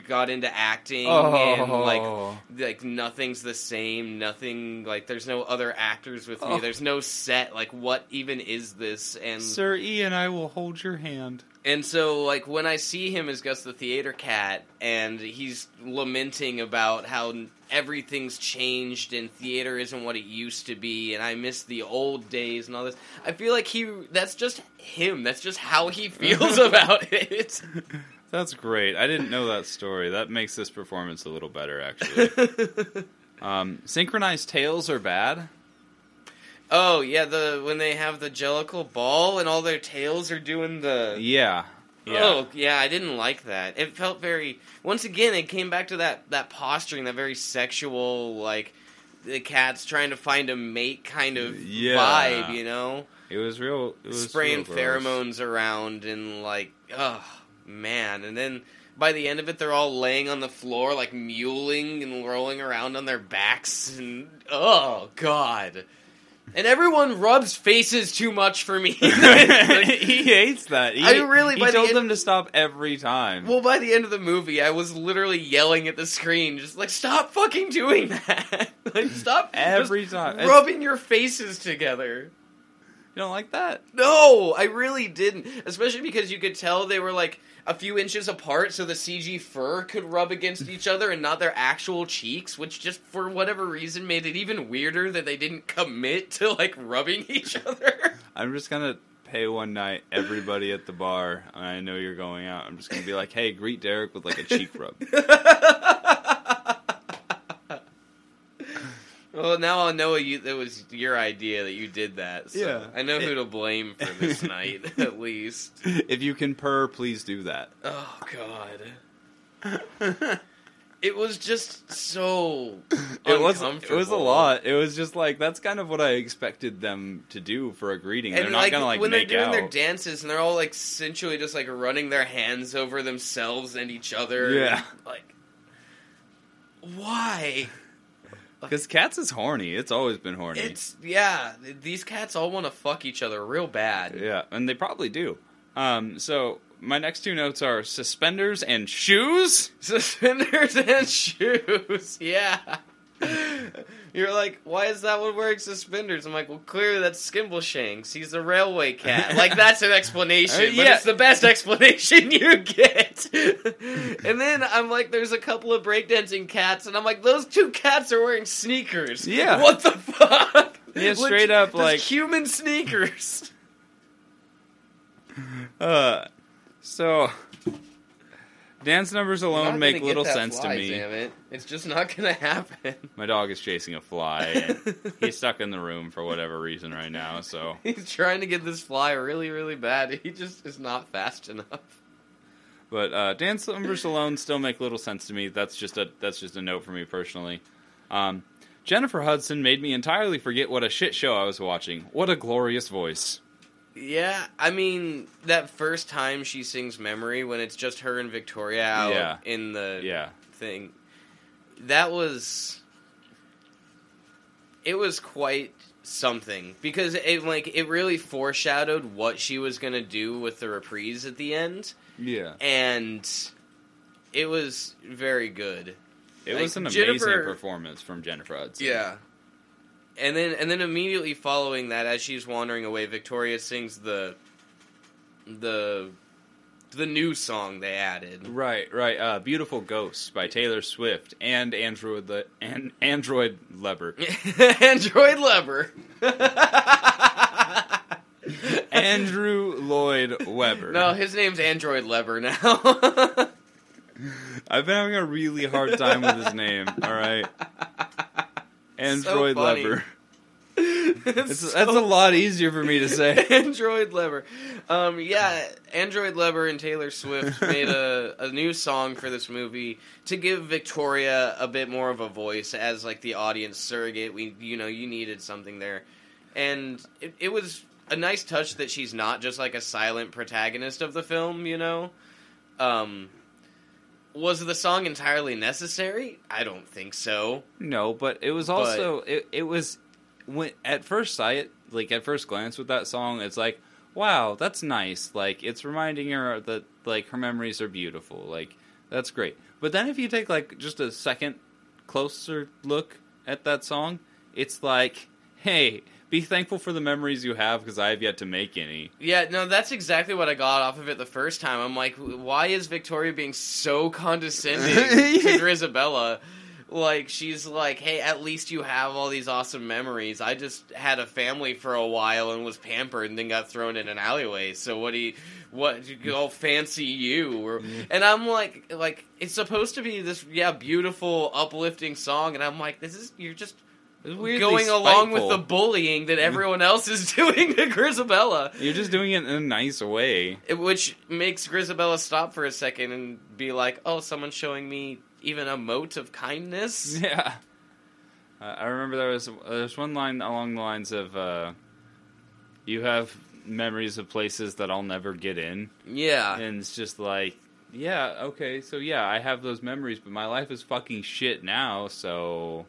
got into acting and oh. like Oh. like nothing's the same nothing like there's no other actors with me Oh. there's no set like what even is this and Sir Ian, I will hold your hand. And so, like, when I see him as Gus the Theater Cat, and he's lamenting about how everything's changed and theater isn't what it used to be, and I miss the old days and all this, I feel like he—that's just him. That's just how he feels about it. That's great. I didn't know that story. That makes this performance a little better, actually. um, synchronized tails are bad. Oh yeah, the when they have the Jellicle ball and all their tails are doing the. Yeah. Yeah. Oh yeah, I didn't like that. It felt very. Once again, it came back to that that posturing, that very sexual, like the cat's trying to find a mate kind of Yeah. vibe. You know, It was real. It was spraying real pheromones around and like, oh man. And then by the end of it, they're all laying on the floor, like muling and rolling around on their backs, and oh god. And everyone rubs faces too much for me. he hates that. He, I really- He the told end- them to stop every time. Well, by the end of the movie, I was literally yelling at the screen, just like, "Stop fucking doing that! like, stop Every time. It's- rubbing your faces together." you don't like that? No, I really didn't. Especially because you could tell they were like a few inches apart, so the CG fur could rub against each other and not their actual cheeks, which just for whatever reason made it even weirder that they didn't commit to like rubbing each other. I'm just gonna pay one night everybody at the bar. and I know you're going out. I'm just gonna be like, hey, greet Derek with like a cheek rub. Well, now I'll know you. That was your idea that you did that. So Yeah. I know who to blame for this night, at least. if you can purr, please do that. Oh God. It was just so It was it was a lot. It was just like that's kind of what I expected them to do for a greeting. They're And not gonna like when make they're doing out. their dances and they're all like sensually just like running their hands over themselves and each other. Yeah. Like why? Because cats is horny. It's always been horny. It's yeah, these cats all want to fuck each other real bad. yeah, and they probably do. Um, so my next two notes are suspenders and shoes. Suspenders and shoes. Yeah. You're like, why is that one wearing suspenders? I'm like, well, clearly that's Skimbleshanks. He's a railway cat. Like, that's an explanation, Uh, but it's the best explanation you get. and then I'm like, there's a couple of breakdancing cats, and I'm like, those two cats are wearing sneakers. Yeah. What the fuck? Yeah, straight up, like- human sneakers. Uh, so dance numbers alone make little sense fly, to me. Damn it! It's just not gonna happen. My dog is chasing a fly. And he's stuck in the room for whatever reason right now. So, He's trying to get this fly really, really bad. He just is not fast enough. but uh, dance numbers alone still make little sense to me. That's just a that's just a note for me personally. Um, Jennifer Hudson made me entirely forget what a shit show I was watching. What a glorious voice. Yeah, I mean that first time she sings "Memory" when it's just her and Victoria out Yeah. in the Yeah. thing, that was it was quite something because it like it really foreshadowed what she was gonna do with the reprise at the end, Yeah. and it was very good. It Like, was an amazing Jennifer- performance from Jennifer Hudson. Yeah. And then and then immediately following that, as she's wandering away, Victoria sings the the the new song they added. Right, right. Uh, Beautiful Ghosts by Taylor Swift and Android the and Android Lever. Android Lever. Andrew Lloyd Webber. no, his name's Android Lever now. I've been having a really hard time with his name. All right, Android funny. Lever. It's, so that's a lot easier for me to say. Android Lever. Um, yeah, Android Lever and Taylor Swift made a, a new song for this movie to give Victoria a bit more of a voice as like the audience surrogate. We, you know, you needed something there, and it, it was a nice touch that she's not just like a silent protagonist of the film. You know, um, was the song entirely necessary? I don't think so. No, but it was also it, it was when at first sight, like at first glance with that song, it's like, wow, that's nice. Like it's reminding her that like her memories are beautiful. Like that's great. But then if you take like just a second closer look at that song, it's like, hey, be thankful for the memories you have because I have yet to make any. Yeah, no, that's exactly what I got off of it the first time. I'm like, why is Victoria being so condescending to Grizabella? Like, she's like, hey, at least you have all these awesome memories. I just had a family for a while and was pampered and then got thrown in an alleyway. So what do you, what, you all fancy you? Or, mm-hmm. and I'm like, like, it's supposed to be this, yeah, beautiful, uplifting song. And I'm like, this is, you're just going along with the bullying that everyone else is doing to Grizabella. You're just doing it in a nice way. Which makes Grizabella stop for a second and be like, "Oh, someone's showing me even a mote of kindness." Yeah. Uh, I remember there was there's one line along the lines of, uh, "You have memories of places that I'll never get in," Yeah, and it's just like, yeah, okay, so yeah, I have those memories, but my life is fucking shit now, so.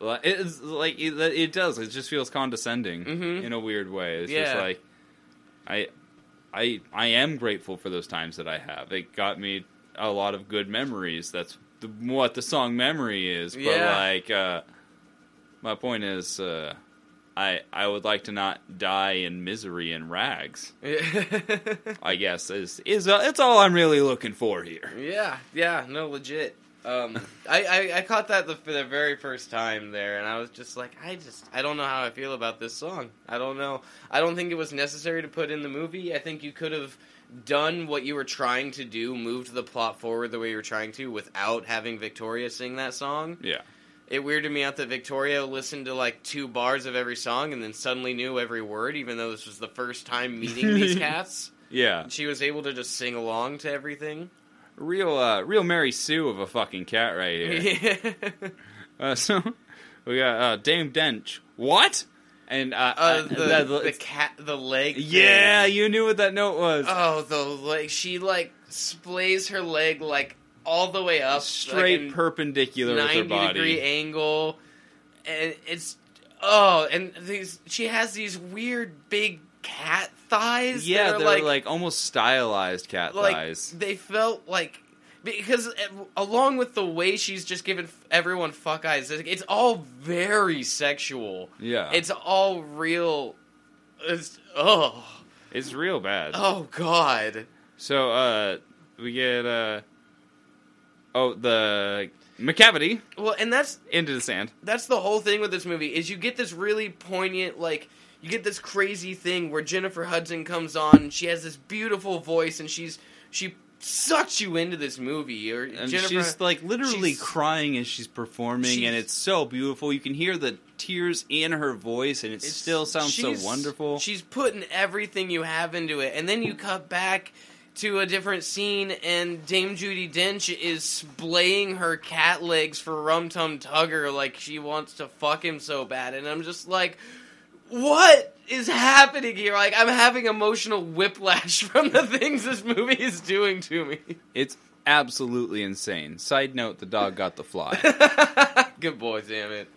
It's like it, it does. It just feels condescending Mhm. in a weird way. It's just like, I, I, I am grateful for those times that I have. It got me a lot of good memories. That's the, what the song "Memory" is. But Yeah. like, uh, my point is, uh, I I would like to not die in misery and rags. I guess is is uh, it's all I'm really looking for here. yeah, yeah, no, legit. Um, I, I I caught that the, for the very first time there, and I was just like, I just I don't know how I feel about this song. I don't know. I don't think it was necessary to put in the movie. I think you could have done what you were trying to do, moved the plot forward the way you were trying to, without having Victoria sing that song. Yeah. It weirded me out that Victoria listened to like two bars of every song and then suddenly knew every word, even though this was the first time meeting these cats. Yeah. She was able to just sing along to everything. Real uh real Mary Sue of a fucking cat right here. uh, uh, so we got uh, Dame Dench. What? And uh, uh, the, that- the cat, the leg. yeah, thing. you knew what that note was. Oh, the leg. she like splays her leg like all the way up, Straight like, perpendicular with her body. degree angle, and it's oh, and these she has these weird big cat thighs. yeah, they're like, like, almost stylized cat like thighs. they felt like because uh, along with the way she's just giving everyone fuck eyes, it's all very sexual. Yeah, It's all real. It's oh it's real bad. oh god. So uh, we get uh, oh the Macavity Well, and that's into the sand. that's the whole thing with this movie is you get this really poignant like you get this crazy thing where Jennifer Hudson comes on and she has this beautiful voice and she's she sucks you into this movie or And Jennifer she's like literally she's- crying as she's performing, She's- and it's so beautiful. You can hear the tears in her voice, and it still sounds so wonderful. She's putting everything you have into it, and then you cut back to a different scene, and Dame Judi Dench is splaying her cat legs for Rum Tum Tugger like she wants to fuck him so bad, and I'm just like, what is happening here? Like I'm having emotional whiplash from the things this movie is doing to me. It's absolutely insane. Side note: the dog got the fly. Good boy, damn it.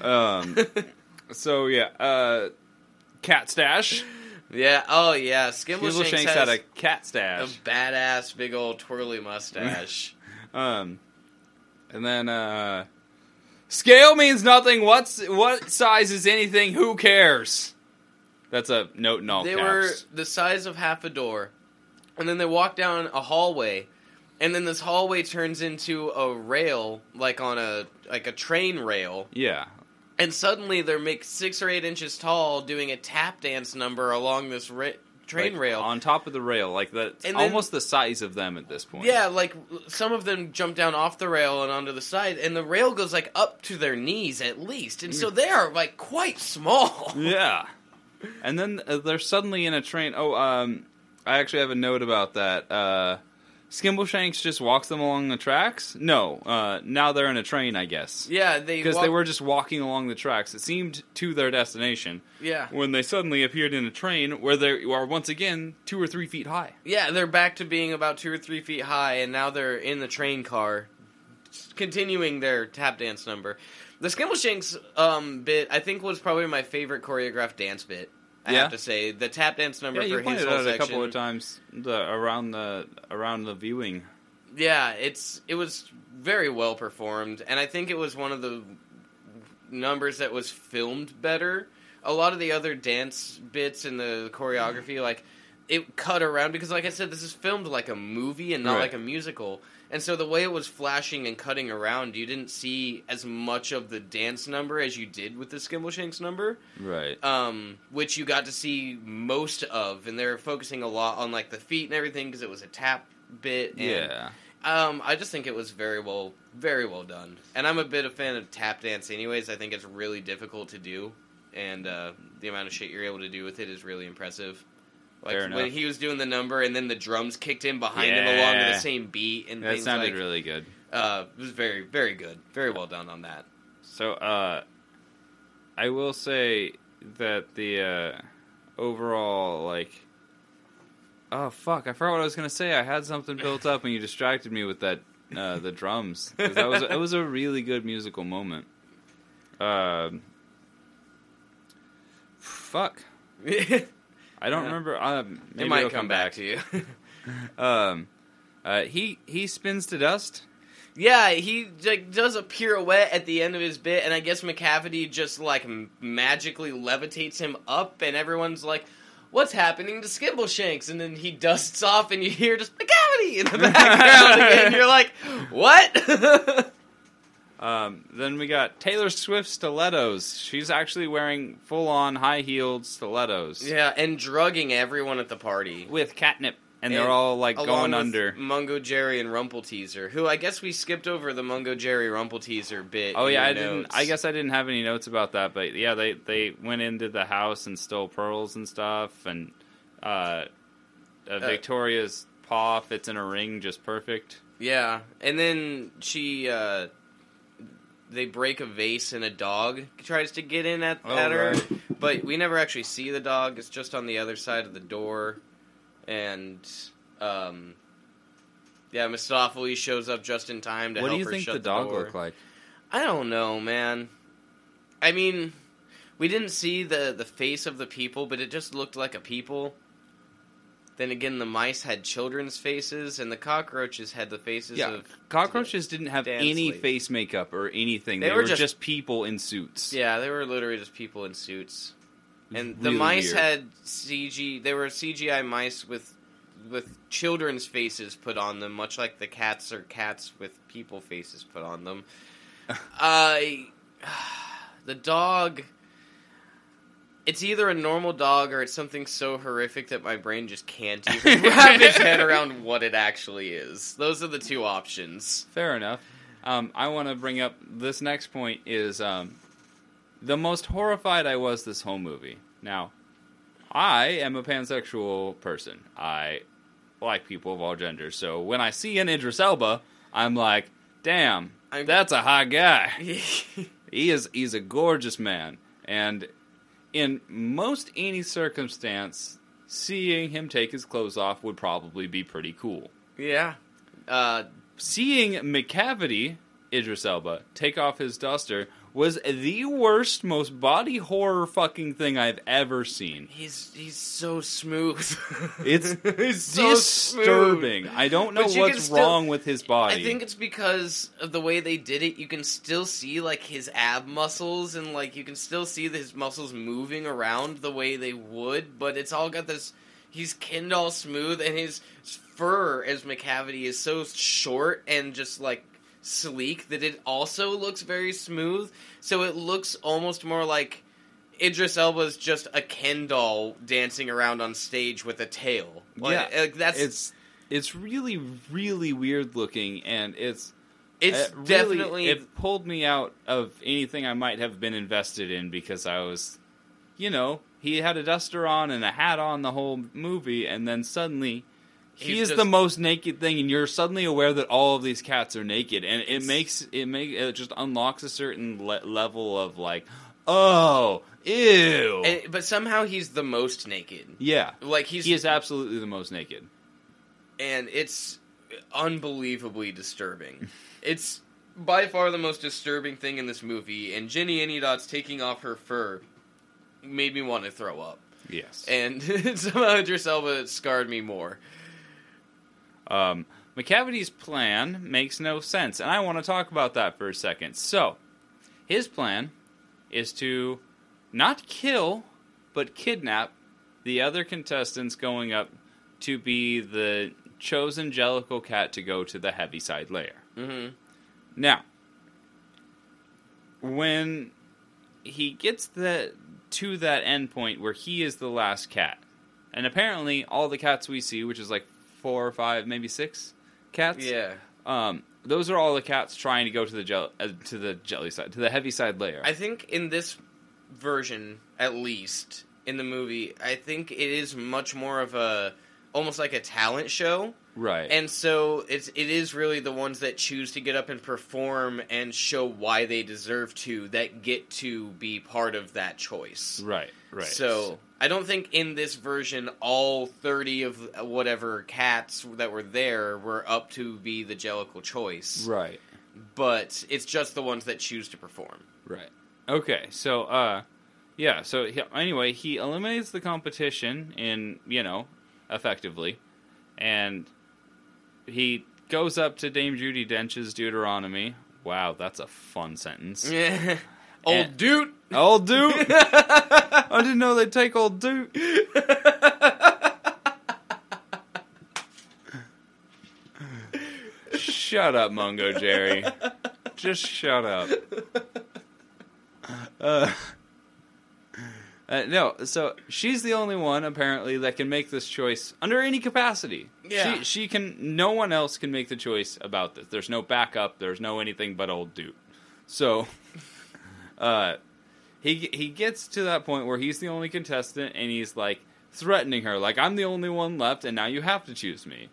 um, so yeah, uh, cat stash. Yeah. Oh yeah. Skimbleshanks had a cat stash. a badass big old twirly mustache. Um, and then uh, scale means nothing. What's what size is anything? Who cares? That's a note in all they caps. were the size of half a door, and then they walk down a hallway, and then this hallway turns into a rail, like on a like a train rail, yeah, and suddenly they're make six or eight inches tall, doing a tap dance number along this ra- train Like, rail. on top of the rail, like that's And then- almost the size of them at this point. yeah, like some of them jump down off the rail and onto the side, and the rail goes like up to their knees at least, and so they are like quite small. yeah. And then uh, they're suddenly in a train. Oh, um, I actually have a note about that. Uh, Skimbleshanks just walks them along the tracks. No, uh, now they're in a train, I guess, Yeah, they because they were just walking along the tracks. It seemed to their destination. yeah. when they suddenly appeared in a train where they are once again two or three feet high. Yeah, they're back to being about two or three feet high, and now they're in the train car, continuing their tap dance number. The Skimbleshanks um, bit, I think, was probably my favorite choreographed dance bit. I Yeah? have to say, the tap dance number Yeah, for his whole out a couple of times the, around the around the viewing. Yeah, it's it was very well performed, and I think it was one of the numbers that was filmed better. A lot of the other dance bits and the choreography, like it cut around because, like I said, this is filmed like a movie and not Right. like a musical. And so the way it was flashing and cutting around, you didn't see as much of the dance number as you did with the Skimbleshanks number Right. um, which you got to see most of, and they're focusing a lot on like the feet and everything because it was a tap bit. And yeah. Um, I just think it was very well, very well done, and I'm a bit a fan of tap dance. Anyways, I think it's really difficult to do, and uh, the amount of shit you're able to do with it is really impressive. Like Fair when enough. he was doing the number, and then the drums kicked in behind him along Yeah. the same beat, and That things sounded like. really good. uh, it was very, very good, very well done on that. So, uh, I will say that the uh, overall, like, oh fuck, I forgot what I was gonna say. I had something built up, and you distracted me with that uh, the drums. 'Cause That was it was a really good musical moment. Um, fuck, I don't Yeah. remember. Um, it might it'll come back to you. Um, uh, he he spins to dust. Yeah, he like does a pirouette at the end of his bit, and I guess Macavity just like m- magically levitates him up, and everyone's like, "What's happening to Skimbleshanks?" And then he dusts off, and you hear just Macavity in the background again. You're like, "What?" Um, then we got Taylor Swift stilettos. She's actually wearing full on high heeled stilettos. yeah, and drugging everyone at the party. With catnip. And, they're all like Along going with under. Mungojerrie and Rumpleteazer, who I guess we skipped over the Mungo Jerry Rumpleteazer bit. Oh in yeah, your I didn't. notes. I guess I didn't have any notes about that, but yeah, they they went into the house and stole pearls and stuff, and uh, uh, Victoria's paw fits in a ring just perfect. Yeah, and then she, uh, they break a vase and a dog tries to get in at, Oh, at her, right. but we never actually see the dog. It's just on the other side of the door, and um, yeah, Mistoffelees shows up just in time to what help do you think the dog looked like? I don't know, man. I mean, we didn't see the the face of the people, but it just looked like a people. Then again, the mice had children's faces, and the cockroaches had the faces Yeah, of cockroaches didn't have any face makeup or anything. They, They were, just, just- people in suits. Yeah, they were literally just people in suits. And the Really mice weird. had CG. They were CGI mice with with children's faces put on them, much like the cats are cats with people faces put on them. Uh, I the dog. It's either a normal dog or it's something so horrific that my brain just can't even wrap its head around what it actually is. Those are the two options. Fair enough. Um, I want to bring up this next point is um, the most horrified I was this whole movie. Now, I am a pansexual person. I like people of all genders. So when I see an Idris Elba, I'm like, damn, I'm- that's a hot guy. He is he's a gorgeous man, and in most any circumstance, seeing him take his clothes off would probably be pretty cool. yeah. Uh, Seeing Macavity, Idris Elba, take off his duster was the worst, most body horror fucking thing I've ever seen. He's he's so smooth. It's he's so disturbing. smooth. I don't know But you can what's still- wrong with his body. I think it's because of the way they did it. You can still see like his ab muscles, and like you can still see his muscles moving around the way they would. But it's all got this. He's kind Kindle smooth, and his fur as Macavity is so short and just like sleek that it also looks very smooth. So it looks almost more like Idris Elba's just a Ken doll dancing around on stage with a tail. Like, Yeah, like, that's it's it's really really weird looking, and it's it's it really- definitely it pulled me out of anything I might have been invested in because I was, you know, he had a duster on and a hat on the whole movie, and then suddenly. He is just- the most naked thing, and you're suddenly aware that all of these cats are naked, and it makes it make it just unlocks a certain le- level of like, oh, ew, And, but somehow he's the most naked. yeah. Like he's He is absolutely the most naked. and it's unbelievably disturbing. it's by far the most disturbing thing in this movie, and Jennyanydots taking off her fur made me want to throw up. Yes. And somehow Idris Elba scarred me more. Um, Macavity's plan makes no sense, and I want to talk about that for a second. So, his plan is to not kill, but kidnap the other contestants going up to be the chosen Jellicle cat to go to the Heaviside layer. hmm Now, when he gets the to that end point where he is the last cat, and apparently all the cats we see, which is like four or five, maybe six cats, Yeah. Um, those are all the cats trying to go to the gel- uh, to the jelly side, to the Heaviside layer. I think in this version, at least in the movie, I think it is much more of a almost like a talent show. right. And so it's it is really the ones that choose to get up and perform and show why they deserve to that get to be part of that choice. right. Right. So I don't think in this version all thirty of whatever cats that were there were up to be the Jellicle choice. Right. But it's just the ones that choose to perform. Right. Okay. So, uh, yeah. So he, anyway, he eliminates the competition in you know, effectively, and he goes up to Dame Judi Dench's Deuteronomy. Wow, that's a fun sentence. Old And- dude. Old dude. I didn't know they'd take old dude. Shut up, Mungojerrie. Just shut up. Uh, uh, no, so she's the only one apparently that can make this choice under any capacity. Yeah. She she can no one else can make the choice about this. There's no backup, there's no anything but old dude. So uh he he gets to that point where he's the only contestant and he's like threatening her like I'm the only one left and now you have to choose me.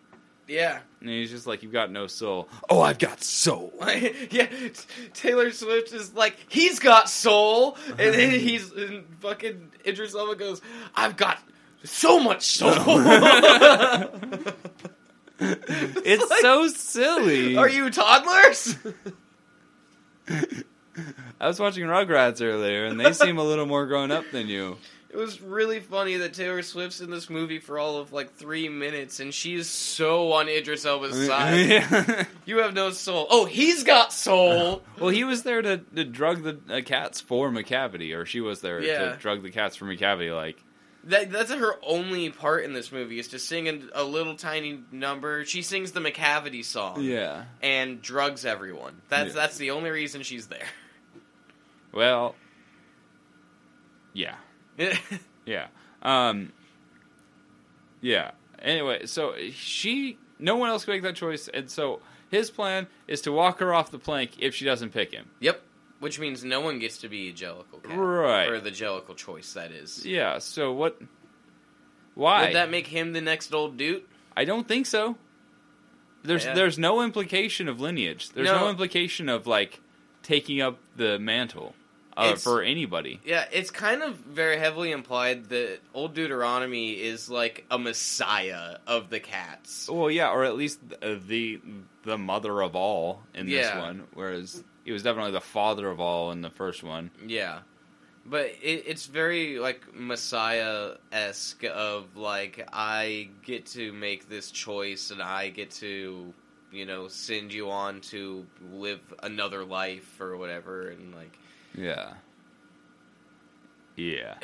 Yeah. And he's just like you've got no soul. Oh, I've got soul. yeah, Taylor Swift is like, he's got soul, and then he's and fucking Idris Elba goes, I've got so much soul. It's like- so silly. Are you toddlers? I was watching Rugrats earlier, and they seem a little more grown up than you. It was really funny that Taylor Swift's in this movie for all of like three minutes, and she's so on Idris Elba's side. Yeah. You have no soul. Oh, he's got soul. well, he was there to, to drug the uh, cats for Macavity, or she was there Yeah. to drug the cats for Macavity. Like, That, that's her only part in this movie is to sing a, a little tiny number. She sings the Macavity song. yeah. and drugs everyone. That's Yeah. that's the only reason she's there. Well, yeah, yeah, um, yeah. Anyway, so she, no one else can make that choice, and so his plan is to walk her off the plank if she doesn't pick him. yep. Which means no one gets to be a Jellicle cat. Right. Or the Jellicle choice, that is. Yeah. So what? Why? Would that make him the next old dude? I don't think so. There's Yeah. there's no implication of lineage. There's no, No. implication of like taking up the mantle uh, for anybody. Yeah, it's kind of very heavily implied that old Deuteronomy is like a messiah of the cats. Well, yeah, or at least uh, the the mother of all in this Yeah. one, whereas he was definitely the father of all in the first one. Yeah. But it, it's very like Messiah esque of like I get to make this choice and I get to you know send you on to live another life or whatever and like Yeah. Yeah.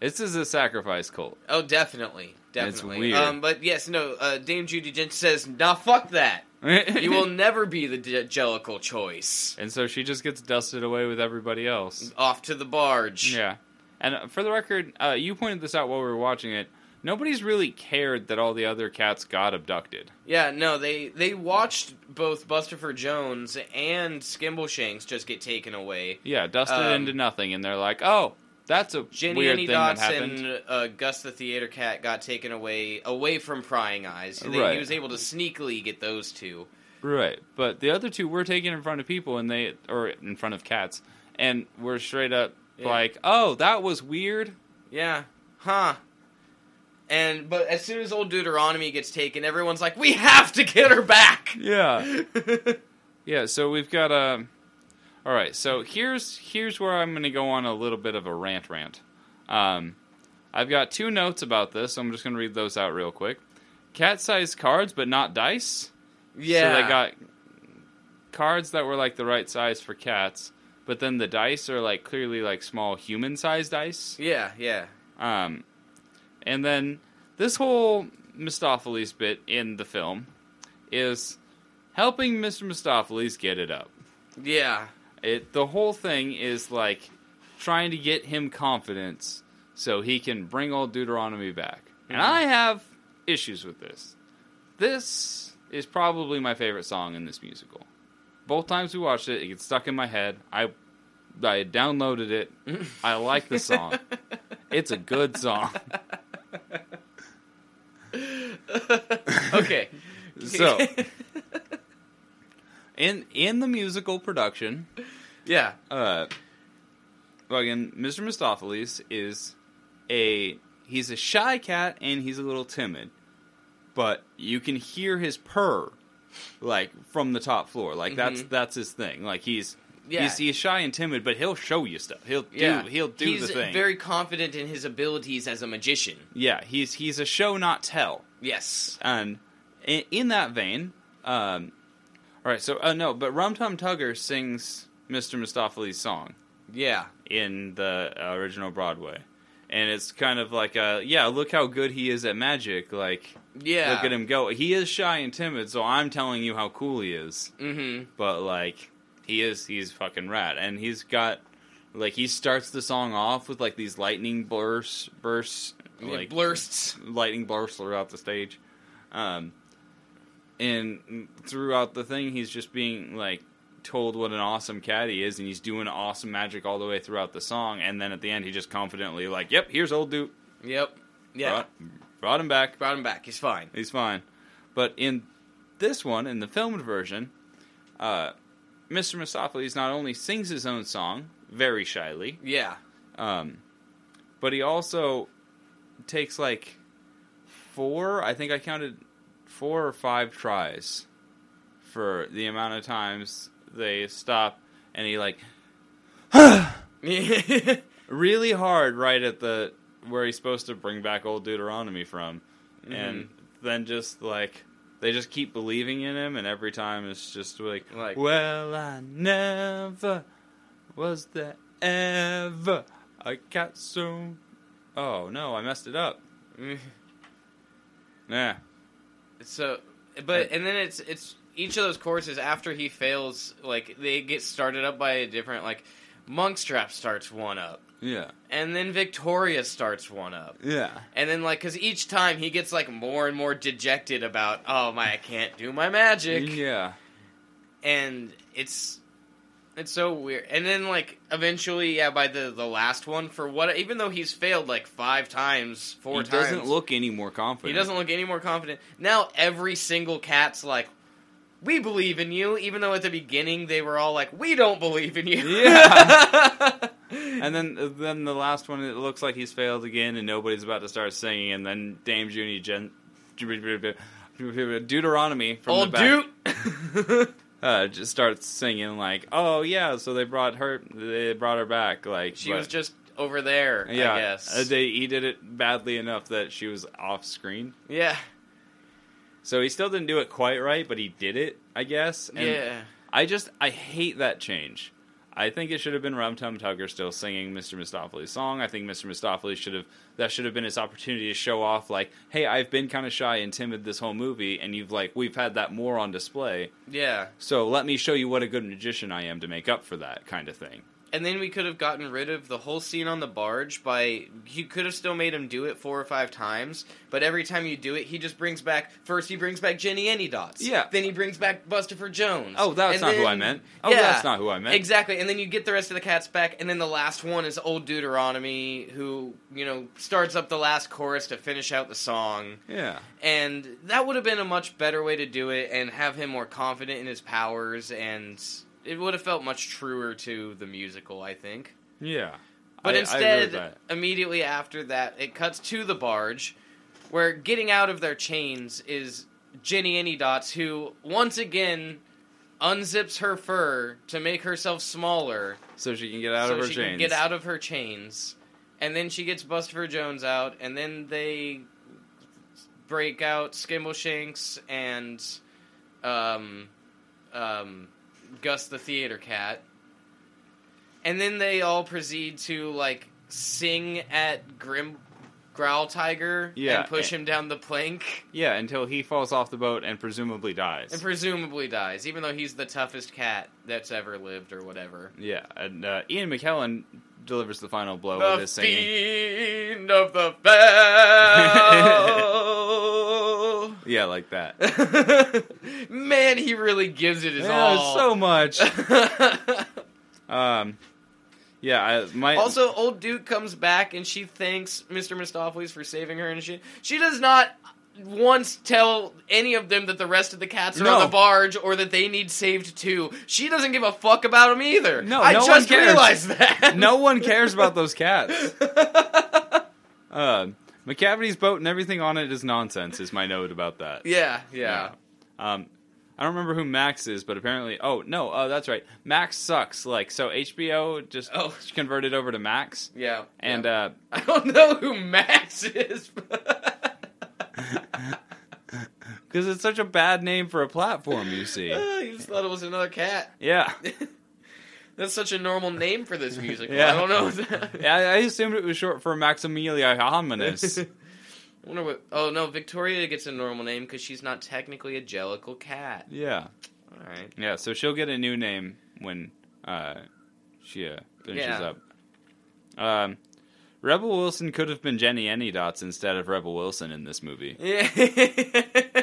This is a sacrifice cult. oh definitely definitely weird. um but yes no uh, Dame Judi Dench says nah fuck that you will never be the De- Jellicle choice and so she just gets dusted away with everybody else. off to the barge Yeah. And uh, for the record, uh, you pointed this out while we were watching it. Nobody's really cared that all the other cats got abducted. Yeah, no, they they watched both Bustopher Jones and Skimbleshanks just get taken away. Yeah, dusted Um, into nothing, and they're like, "Oh, that's a Jenny weird Annie thing that happened." and uh, Gus the Theater Cat got taken away away from Prying Eyes. They, Right. He was able to sneakily get those two. Right, but the other two were taken in front of people, and they or in front of cats, and were straight up Yeah. like, "Oh, that was weird." Yeah, huh? And but as soon as old Deuteronomy gets taken, everyone's like, "We have to get her back." Yeah, yeah. So we've got a. All right, so here's here's where I'm going to go on a little bit of a rant rant. Um, I've got two notes about this. So I'm just going to read those out real quick. Cat-sized cards, but not dice. yeah, So they got cards that were like the right size for cats, but then the dice are like clearly like small human-sized dice. yeah, yeah, Um, and then this whole Mistoffelees bit in the film is helping Mr. Mistoffelees get it up. yeah. It the whole thing is like trying to get him confidence so he can bring old Deuteronomy back. And Mhm. I have issues with this. This is probably my favorite song in this musical. Both times we watched it, it gets stuck in my head. I I downloaded it. I like the song. It's a good song. okay. So, in in the musical production, yeah. uh, again, Mr. Mistoffelees is a he's a shy cat and he's a little timid, but you can hear his purr, like from the top floor. Like that's Mhm. that's his thing. Like he's Yeah. he's, he's shy and timid, but he'll show you stuff. He'll do yeah. he'll do He's the thing. very confident in his abilities as a magician. yeah, he's he's a show not tell. Yes. And in, in that vein, um, all right. So uh, no, but Rum Tum Tugger sings Mr. Mistoffelees' song Yeah. in the uh, original Broadway, and it's kind of like, uh, yeah, look how good he is at magic. Like, Yeah. look at him go. He is shy and timid, so I'm telling you how cool he is. Mm-hmm. But like, he is he's fucking rad, and he's got. Like he starts the song off with like these lightning bursts, bursts, like blursts. lightning bursts throughout the stage. Um, and throughout the thing, he's just being like told what an awesome cat he is, and he's doing awesome magic all the way throughout the song. And then at the end, he just confidently like, "Yep, here's old Duke. Yep. Yeah. Brought, brought him back. Brought him back. He's fine. He's fine." But in this one, in the filmed version, uh, Mr. Mistoffelees not only sings his own song very shyly, Yeah. um, but he also takes like four, I think I counted four or five tries for the amount of times they stop and he like really hard right at the where he's supposed to bring back old Deuteronomy from. And then just like they just keep believing in him and every time it's just like, Like- Well I never was there ever a cat so Oh no, I messed it up. Yeah. so, but and then it's it's each of those courses after he fails, like they get started up by a different like. Munkustrap starts one up, Yeah. and then Victoria starts one up, Yeah. and then like because each time he gets like more and more dejected about, oh my, I can't do my magic, Yeah. and it's it's so weird. And then like eventually, yeah, by the the last one, for what even though he's failed like five times, four he times, doesn't look any more confident. he doesn't look any more confident. Now every single cat's like, "We believe in you," even though at the beginning they were all like, "We don't believe in you." Yeah. And then then the last one, it looks like he's failed again, and nobody's about to start singing. And then Dame Junie Gen, Deuteronomy from Old the back dude. uh, just starts singing like, "Oh yeah, so they brought her, they brought her back." Like she but- was just over there. yeah, I guess. uh, they, he did it badly enough that she was off screen. yeah. So he still didn't do it quite right, but he did it, I guess. And yeah. I just I hate that change. I think it should have been Rum Tum Tugger still singing Mr. Mistoffelees' song. I think Mr. Mistoffelees should have that should have been his opportunity to show off like, hey, I've been kind of shy and timid this whole movie, and you've like we've had that more on display. Yeah. So let me show you what a good magician I am to make up for that kind of thing. And then we could have gotten rid of the whole scene on the barge by you could have still made him do it four or five times, but every time you do it, he just brings back first he brings back Jennyanydots. Yeah. Then he brings back Bustopher Jones. Oh, that's And not who I meant. Oh, yeah, that's not who I meant. Exactly. And then you get the rest of the cats back, and then the last one is old Deuteronomy, who, you know, starts up the last chorus to finish out the song. Yeah. And that would have been a much better way to do it and have him more confident in his powers and it would have felt much truer to the musical, I think. Yeah. But I- I instead, that. immediately after that, it cuts to the barge, where getting out of their chains is Jennyanydots, who once again unzips her fur to make herself smaller, so she can get out so of her she chains. can get out of her chains. And then she gets Bustopher Jones out, and then they break out Skimbleshanks and um, um, Gus the theater cat. And then they all proceed to like sing at Grim Growltiger Yeah, and push and- him down the plank Yeah, until he falls off the boat and presumably dies. and presumably dies, even though he's the toughest cat that's ever lived or whatever. yeah, and uh, Ian McKellen delivers the final blow The with his singing. fiend of the fell. Yeah, like that. Man, he really gives it his Yeah, all. so much. Um, yeah, I, my also, old Duke comes back and she thanks Mr. Mistoffelees for saving her and shit. She does not once tell any of them that the rest of the cats are No. on the barge or that they need saved too. She doesn't give a fuck about them either. No, I no one just cares. realized that. no one cares about those cats. Uh, Macavity's boat and everything on it is nonsense. Is my note about that. yeah, yeah. Um, I don't remember who Max is, but apparently, oh no, uh, that's right. Max sucks. Like so, HBO just Oh. converted over to Max, Yeah. and yeah. uh, I don't know who Max is. because it's such a bad name for a platform, you see. you just thought it was another cat. Yeah, That's such a normal name for this musical. Yeah. I don't know. yeah. I assumed it was short for Maximilia Hominis. I wonder what. Oh no, Victoria gets a normal name because she's not technically a jellicle cat. yeah, All right. yeah. So she'll get a new name when uh, she uh, finishes Yeah. up. Um, Rebel Wilson could have been Jennyanydots instead of Rebel Wilson in this movie. Yeah.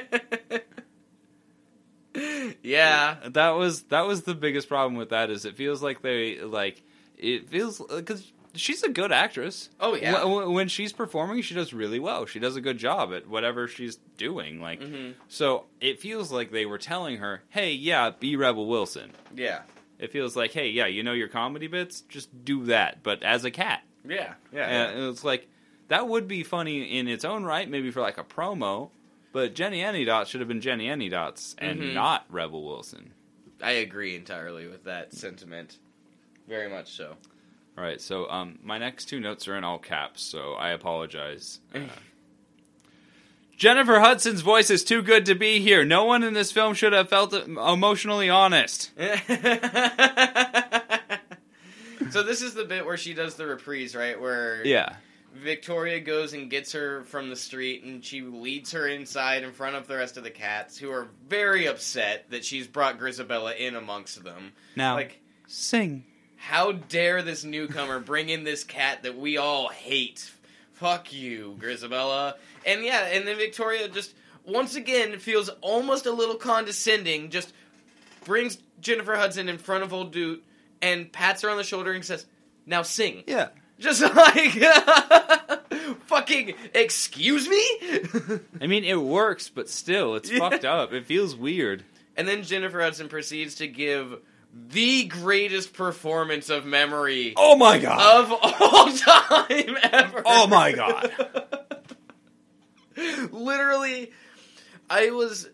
Yeah. That was that was the biggest problem with that is it feels like they like it feels because she's a good actress. Oh yeah. Wh- When she's performing, she does really well. She does a good job at whatever she's doing. Like, Mhm. so it feels like they were telling her, "Hey, yeah, be Rebel Wilson." Yeah. It feels like, "Hey, yeah, you know your comedy bits, just do that, but as a cat." Yeah. Yeah. And it's like that would be funny in its own right, maybe for like a promo. But Jennyanydots should have been Jennyanydots and Mhm. not Rebel Wilson. I agree entirely with that sentiment. Very much so. All right, so um, my next two notes are in all caps, so I apologize. Uh, Jennifer Hudson's voice is too good to be here. No one in this film should have felt emotionally honest. so this is the bit where she does the reprise, right? Where Yeah, Victoria goes and gets her from the street, and she leads her inside in front of the rest of the cats, who are very upset that she's brought Grizabella in amongst them. now Like, sing. how dare this newcomer bring in this cat that we all hate? Fuck you, Grizabella. And yeah, and then Victoria just once again feels almost a little condescending. Just brings Jennifer Hudson in front of old dude and pats her on the shoulder and says, "Now sing." Yeah, Just like, fucking, excuse me? I mean it works, but still, it's Yeah. fucked up. It feels weird. and then Jennifer Hudson proceeds to give the greatest performance of memory Oh my god! of all time ever. Oh my God. Literally, I was,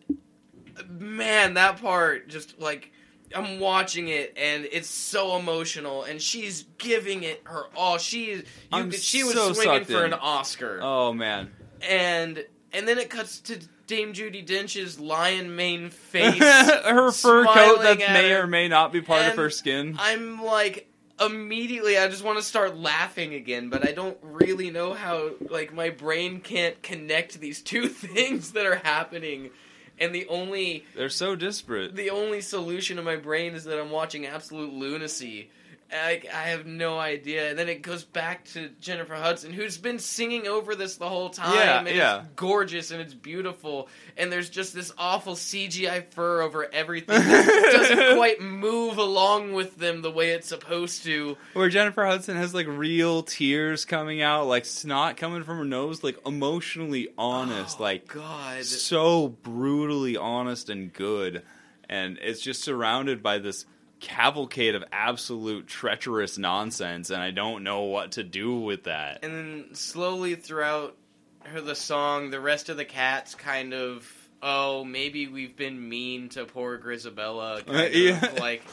man, that part just like. I'm watching it and it's so emotional, and she's giving it her all. She is, you, she was so swinging for in. an Oscar. oh man, and and then it cuts to Dame Judi Dench's lion mane face. her fur coat that may her. or may not be part of her skin. I'm like immediately I just want to start laughing again, but I don't really know how like my brain can't connect these two things that are happening. And the only They're so disparate. the only solution in my brain is that I'm watching absolute lunacy. I, I have no idea. And then it goes back to Jennifer Hudson, who's been singing over this the whole time. Yeah, and yeah. It's gorgeous and it's beautiful. And there's just this awful CGI fur over everything that doesn't quite move along with them the way it's supposed to. Where Jennifer Hudson has like real tears coming out, like snot coming from her nose, like emotionally honest, Oh, like God. so brutally honest and good. And it's just surrounded by this cavalcade of absolute treacherous nonsense, and I don't know what to do with that. And then slowly throughout her the song, the rest of the cats kind of oh maybe we've been mean to poor Grizabella. Yeah. like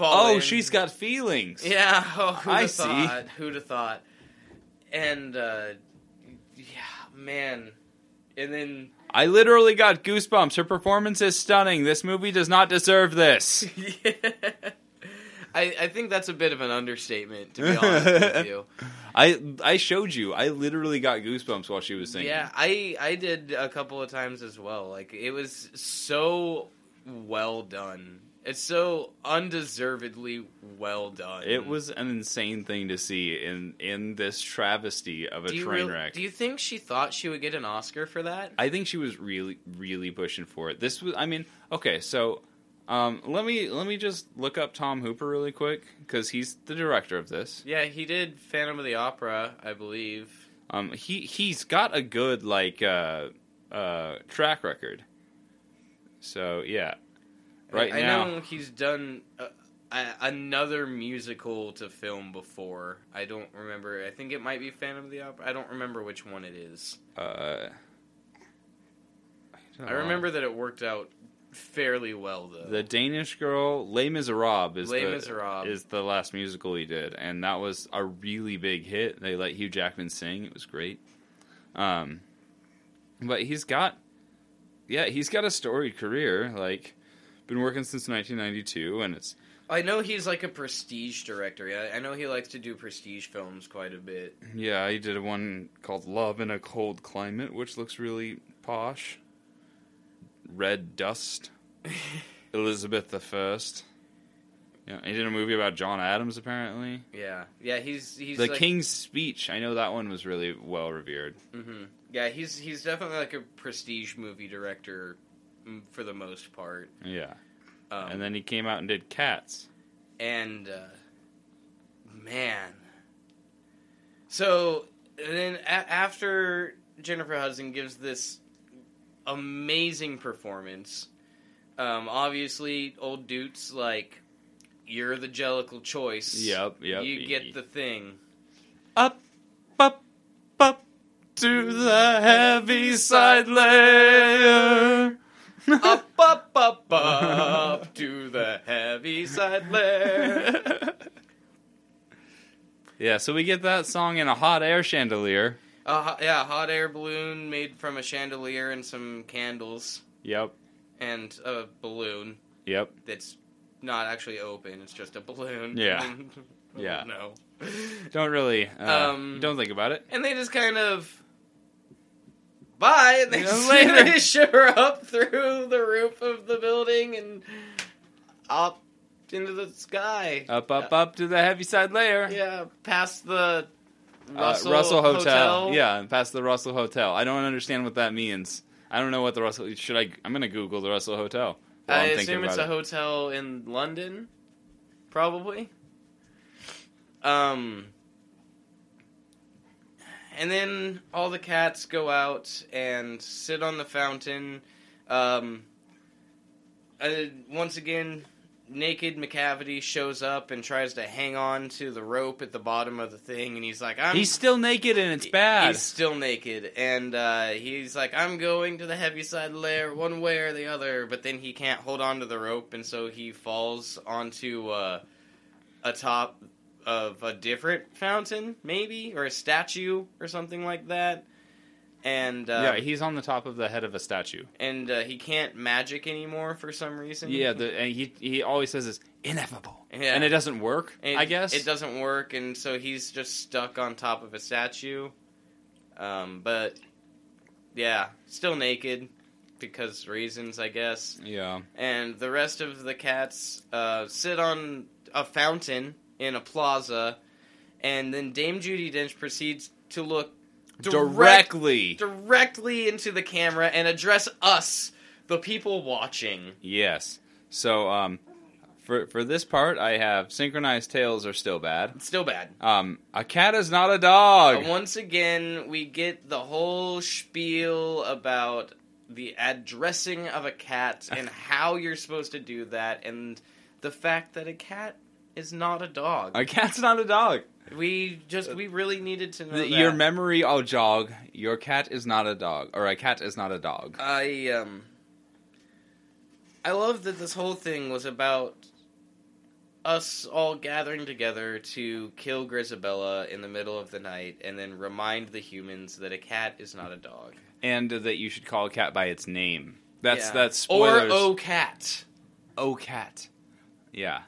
Oh, in. she's got feelings. yeah. Oh, I have see. thought? Who'd have thought? And uh, yeah, man. And then I literally got goosebumps. Her performance is stunning. This movie does not deserve this. yeah. I, I think that's a bit of an understatement, to be honest with you. I I showed you. I literally got goosebumps while she was singing. Yeah, I I did a couple of times as well. Like it was so well done, It's so undeservedly well done. It was an insane thing to see in in this travesty of a do train wreck. Do you think she thought she would get an Oscar for that? I think she was really, really pushing for it. This was, I mean, okay, so um, let me let me just look up Tom Hooper really quick because he's the director of this. Yeah, he did Phantom of the Opera, I believe. Um, he he's got a good like uh, uh, track record. So yeah, right I, now, I know he's done uh, a, another musical to film before. I don't remember. I think it might be Phantom of the Opera. I don't remember which one it is. uh, don't I remember that it worked out fairly well though. the Danish girl Les Miserables is Les the Miserables. is the last musical he did, and that was a really big hit. They let Hugh Jackman sing; it was great. Um, but he's got, yeah, he's got a storied career. Like, been working since 1992, and it's I know he's like a prestige director. Yeah, I know he likes to do prestige films quite a bit. yeah, he did one called Love in a Cold Climate, which looks really posh. Red Dust, Elizabeth the First. Yeah, he did a movie about John Adams apparently. Yeah, yeah, he's he's the like, King's Speech. I know that one was really well revered. hmm Yeah, he's he's definitely like a prestige movie director for the most part. Yeah, Um, and then he came out and did Cats. and uh, man, so and then a- after Jennifer Hudson gives this amazing performance, um, obviously old dudes like you're the jellicle choice. Yep, yep. You get the thing. up, up, up to the Heaviside layer. Up, up, up, up to the Heaviside layer. yeah, so we get that song in a hot air chandelier. Uh, ho- yeah, hot air balloon made from a chandelier and some candles Yep, and a balloon yep. that's not actually open. It's just a balloon. Yeah. Yeah. No. Don't really. Uh, Um, don't think about it. And they just kind of bye, and they later. they ship her up through the roof of the building and up into the sky. Up, up, up to the Heaviside layer. Yeah, past the Uh, Russell, Russell Hotel. Yeah, and past the Russell Hotel. I don't understand what that means. I don't know what the Russell. Should I? I'm gonna Google the Russell Hotel. I I'm assume it's a it. hotel in London, probably. Um, and then all the cats go out and sit on the fountain. Um, uh, once again, naked Macavity shows up and tries to hang on to the rope at the bottom of the thing, and he's like, "I'm." He's still naked and it's bad. He's still naked, and uh, he's like, "I'm going to the Heaviside layer, one way or the other." But then he can't hold on to the rope, and so he falls onto uh, a top of a different fountain, maybe, or a statue, or something like that. And uh, yeah, he's on the top of the head of a statue. and uh, he can't magic anymore for some reason. Yeah, the, and he he always says it's ineffable, Yeah. and it doesn't work. And I guess it doesn't work, and so he's just stuck on top of a statue. Um, but yeah, still naked because reasons, I guess. Yeah, And the rest of the cats uh, sit on a fountain in a plaza, and then Dame Judi Dench proceeds to look direct- directly. directly into the camera and address us, the people watching. Yes. So um, for for this part, I have synchronized tails are still bad. Still bad. Um, a cat is not a dog. Once again, we get the whole spiel about the addressing of a cat and how you're supposed to do that, and the fact that a cat is not a dog. A cat's not a dog. we just we really needed to know The- that. your memory, oh jog. Your cat is not a dog, or a cat is not a dog. I um. I love that this whole thing was about us all gathering together to kill Grizabella in the middle of the night and then remind the humans that a cat is not a dog. and that you should call a cat by its name. That's Yeah. that's or spoilers. oh cat. oh cat. Yeah,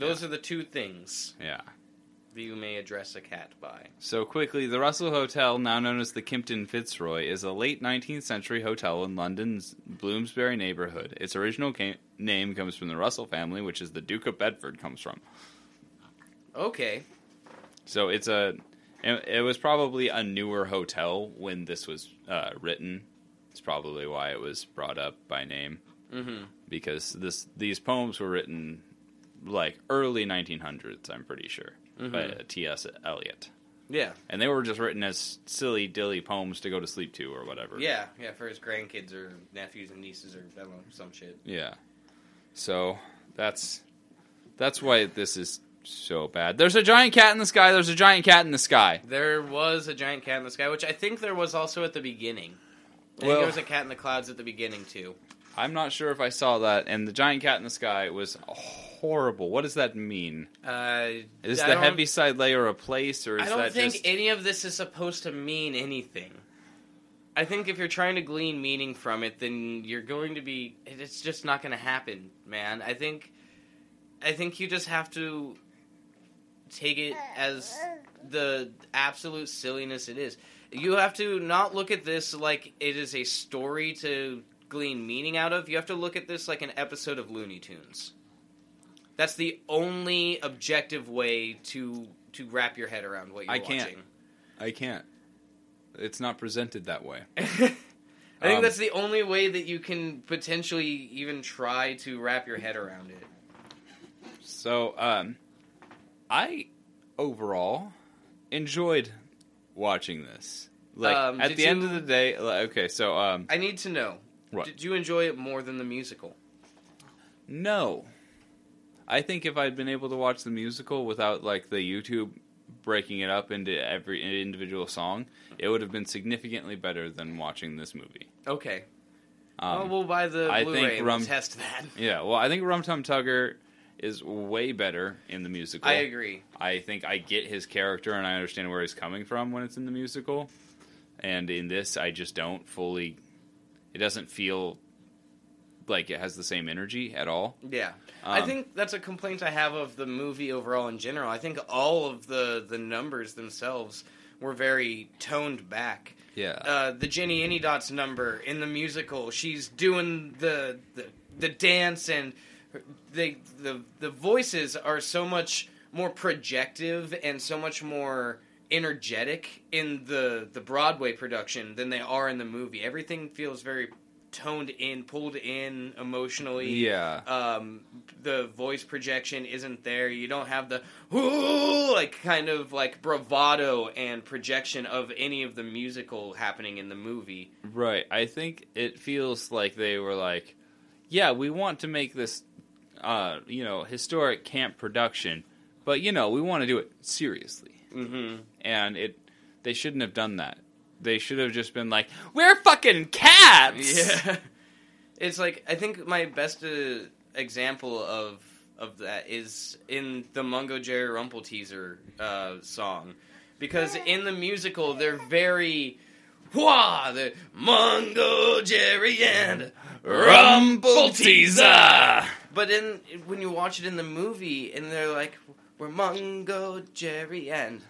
Those are the two things. yeah. That you may address a cat by. So quickly, the Russell Hotel, now known as the Kimpton Fitzroy, is a late 19th century hotel in London's Bloomsbury neighborhood. Its original ca- name comes from the Russell family, which is the Duke of Bedford comes from. Okay. So it's a, it, it was probably a newer hotel when this was uh, written. It's probably why it was brought up by name Mm-hmm. because this these poems were written like early 1900s. I'm pretty sure by Mhm. uh, T.S. Eliot. Yeah. And they were just written as silly dilly poems to go to sleep to or whatever. Yeah. Yeah. For his grandkids or nephews and nieces or I don't know some shit. Yeah. So that's that's why this is so bad. There's a giant cat in the sky. There's a giant cat in the sky. There was a giant cat in the sky, which I think there was also at the beginning. I think Well- there was a cat in the clouds at the beginning too. I'm not sure if I saw that. And the giant cat in the sky was horrible. What does that mean? Uh, Is I the don't- Heaviside layer a place, or is I don't that think just? any of this is supposed to mean anything. I think if you're trying to glean meaning from it, then you're going to be. It's just not going to happen, man. I think, I think you just have to take it as the absolute silliness it is. You have to not look at this like it is a story to glean meaning out of. You have to look at this like an episode of Looney Tunes. That's the only objective way to to wrap your head around what you're I can't. watching. I can't. It's not presented that way. I think Um, that's the only way that you can potentially even try to wrap your head around it. So, um, I overall enjoyed watching this. Like Um, at the end of the day, like, okay. So, um, I need to know. What? Did you enjoy it more than the musical? no, I think if I'd been able to watch the musical without like the YouTube breaking it up into every individual song, it would have been significantly better than watching this movie. Okay. Um, well, we'll buy the I Blu-ray think and Rum- test that. yeah, well, I think Rum Tum Tugger is way better in the musical. I agree. I think I get his character and I understand where he's coming from when it's in the musical. And in this, I just don't fully. It doesn't feel like it has the same energy at all. Yeah. I Um, think that's a complaint I have of the movie overall in general. I think all of the the numbers themselves were very toned back. Yeah. uh, the Jennyanydots number in the musical. She's doing the the, the dance, and they the the voices are so much more projective and so much more energetic in the the Broadway production than they are in the movie. Everything feels very toned in, pulled in emotionally yeah. um, the voice projection isn't there. You don't have the "Ooh," like kind of like bravado and projection of any of the musical happening in the movie. Right. I think it feels like they were like, yeah, we want to make this, uh, you know, historic camp production, but you know, we want to do it seriously. Mm-hmm. And it, they shouldn't have done that. They should have just been like, we're fucking cats. Yeah, it's like I think my best uh, example of of that is in the Mungojerrie Rumple teaser uh, song, because in the musical they're very. Wah! The Mungojerrie and Rumpleteazer. But in when you watch it in the movie, and they're like, "We're Mungo, Jerry, and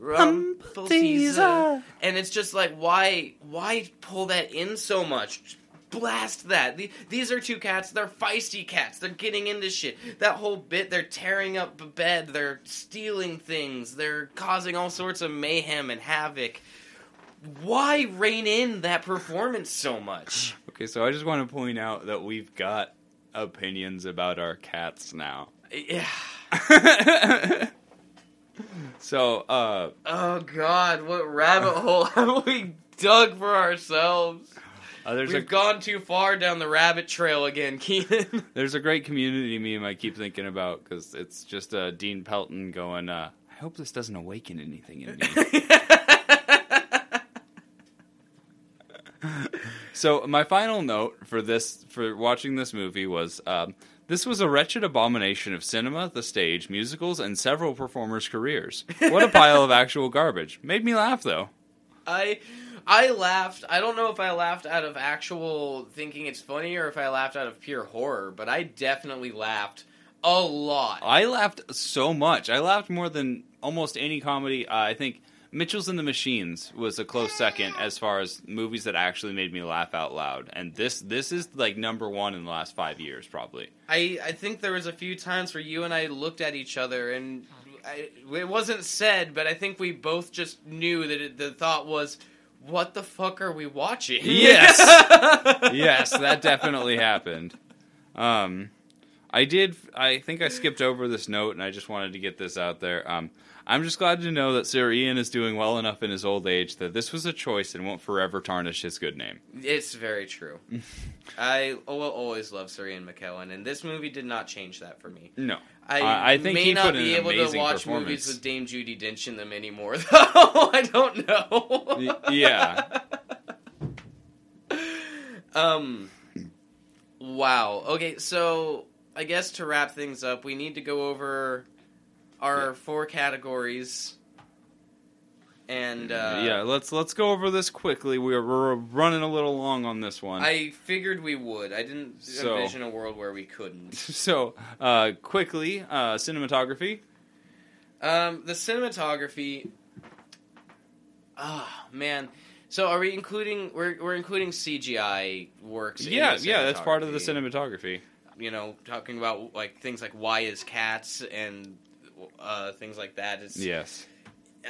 Rumpleteazer," and it's just like, why, why pull that in so much? Blast that! The- These are two cats. They're feisty cats. They're getting into shit. That whole bit, they're tearing up a bed. They're stealing things. They're causing all sorts of mayhem and havoc. Why rein in that performance so much? Okay, so I just want to point out that we've got opinions about our cats now. Yeah. so, uh, Oh God, what rabbit hole have we dug for ourselves? uh, We've a gone too far down the rabbit trail again, Keenan. there's a great community meme I keep thinking about because it's just uh, Dean Pelton going, uh, "I hope this doesn't awaken anything in me." So my final note for this for watching this movie was um, this was a wretched abomination of cinema, the stage, musicals, and several performers' careers. What a pile of actual garbage. Made me laugh though. I I laughed. I don't know if I laughed out of actual thinking it's funny or if I laughed out of pure horror, but I definitely laughed a lot. I laughed so much. I laughed more than almost any comedy. Uh, I think Mitchell's and the Machines was a close second as far as movies that actually made me laugh out loud. And this this is like number one in the last five years, probably. I I think there was a few times where you and I looked at each other and I, it wasn't said, but I think we both just knew that it, the thought was, "What the fuck are we watching?" Yes. yes, that definitely happened. Um, I did. I think I skipped over this note, and I just wanted to get this out there. Um, I'm just glad to know that Sir Ian is doing well enough in his old age that this was a choice and won't forever tarnish his good name. It's very true. I will always love Sir Ian McKellen, and this movie did not change that for me. No, I, I think may not be able to watch movies with Dame Judi Dench in them anymore, though. I don't know. Yeah. Um. Wow. Okay, so I guess to wrap things up, we need to go over our Yeah. four categories. And uh, yeah, let's let's go over this quickly. We're we're running a little long on this one. I figured we would. I didn't So- envision a world where we couldn't. so uh, quickly, uh, cinematography. Um, the cinematography. Ah, man. So are we including? We're we're including CGI works. in Yeah, yeah, that's part of the cinematography. cinematography. You know, talking about like things like why is cats and uh, things like that. It's Yes.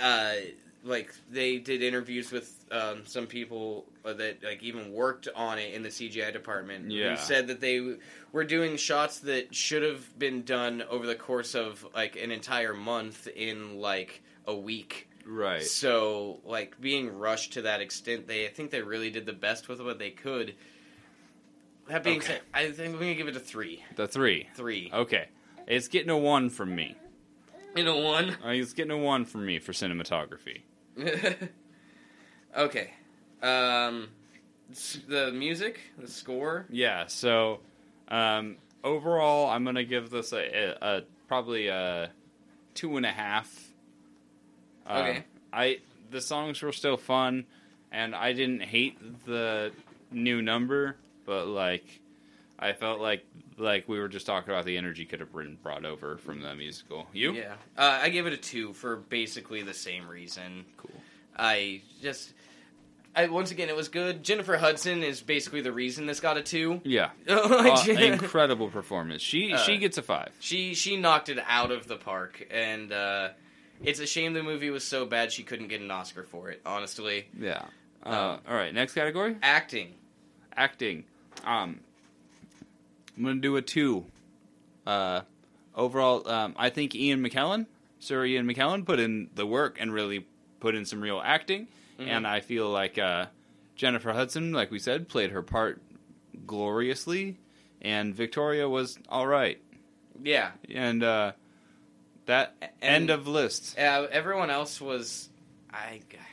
uh, like they did interviews with um, some people that like even worked on it in the CGI department. Yeah. who said that they were doing shots that should have been done over the course of like an entire month in like a week. Right. So like being rushed to that extent, they I think they really did the best with what they could. That being Okay. said, I think we're gonna give it a three. The three. Three. Okay. It's getting a one from me. In a one. Uh, It's getting a one from me for cinematography. okay. Um, the music, the score. Yeah. So, um, overall, I'm gonna give this a, a, a probably a two and a half. Uh, Okay. I the songs were still fun, and I didn't hate the new number, but like, I felt like like we were just talking about the energy could have been brought over from the musical. You? Yeah. Uh, I gave it a two for basically the same reason. Cool. I just. I, once again, it was good. Jennifer Hudson is basically the reason this got a two. Yeah. Like, Uh, incredible performance. She Uh, she gets a five. She she knocked it out of the park, and uh, it's a shame the movie was so bad she couldn't get an Oscar for it. Honestly, Yeah. Uh, Um, all right. Next category. acting. acting. Um, I'm gonna do a two. Uh, overall, um, I think Ian McKellen, Sir Ian McKellen, put in the work and really put in some real acting, Mhm. and I feel like uh, Jennifer Hudson, like we said, played her part gloriously, and Victoria was all right, Yeah, and uh, that And- end of list. uh, everyone else was. I, I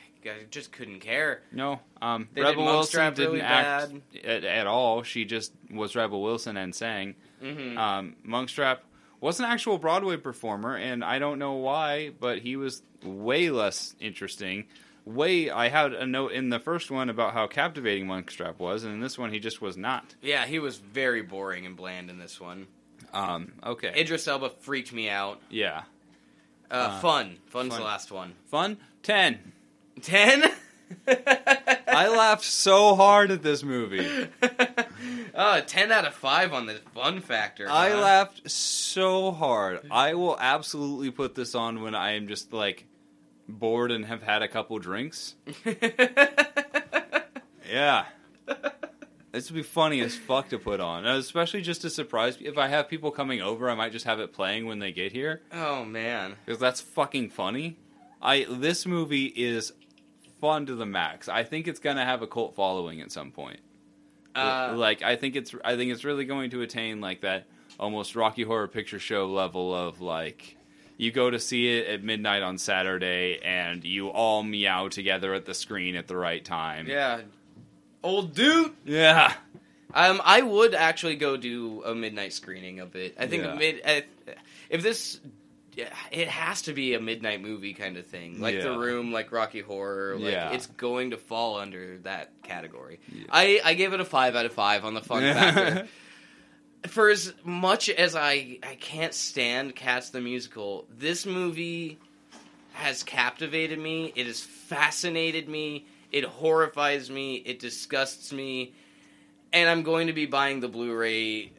just couldn't care. No, um, They did Rebel Wilson didn't really act at, at all. She just was Rebel Wilson and sang. hmm Um, Munkustrap was an actual Broadway performer, and I don't know why, but he was way less interesting. Way, I had a note in the first one about how captivating Munkustrap was, and in this one, he just was not. Yeah, he was very boring and bland in this one. Um, okay, Idris Elba freaked me out. yeah, Uh, Uh, fun, fun's fun. the last one. fun ten. Ten. I laughed so hard at this movie. oh, 10 out of five on the fun factor. I laughed so hard. I will absolutely put this on when I am just like bored and have had a couple drinks. Yeah. This would be funny as fuck to put on, especially just to surprise. If I have people coming over, I might just have it playing when they get here oh man. because that's fucking funny. I this movie is fun to the max. I think it's gonna have a cult following at some point. Uh, like I think it's I think it's really going to attain like that almost Rocky Horror Picture Show level of like you go to see it at midnight on Saturday and you all meow together at the screen at the right time. yeah. Old dude. Yeah. Um, I would actually go do a midnight screening of it. I think Yeah. mid. Uh, if this, it has to be a midnight movie kind of thing, like The Room, like Rocky Horror. Like Yeah. it's going to fall under that category. Yeah. I I gave it a five out of five on the fun factor. for as much as I I can't stand Cats the musical, this movie has captivated me. It has fascinated me. It horrifies me. It disgusts me. And I'm going to be buying the Blu-ray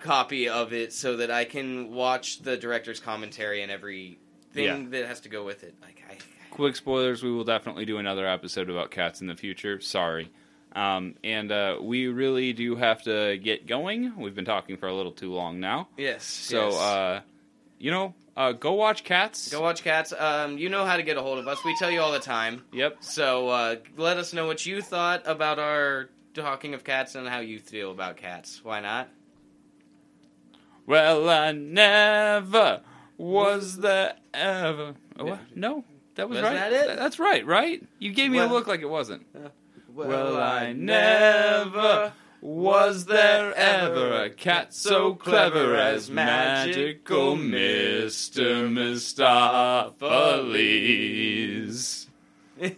copy of it so that I can watch the director's commentary and everything Yeah. that has to go with it. Like I, Quick spoilers: We will definitely do another episode about cats in the future. Sorry. Um, and uh, we really do have to get going. We've been talking for a little too long now. yes. So, yes. uh, you know, uh, go watch Cats. go watch Cats. Um, you know how to get a hold of us. We tell you all the time. Yep. So uh, let us know what you thought about our talking of cats and how you feel about cats. Why not? Well, I never was there ever. Oh, what? No, that was, Was right. that it? That's right, right? You gave me Well- a look like it wasn't. Uh, well, I never was there ever a cat so clever as magical Mr. Mistoffelees.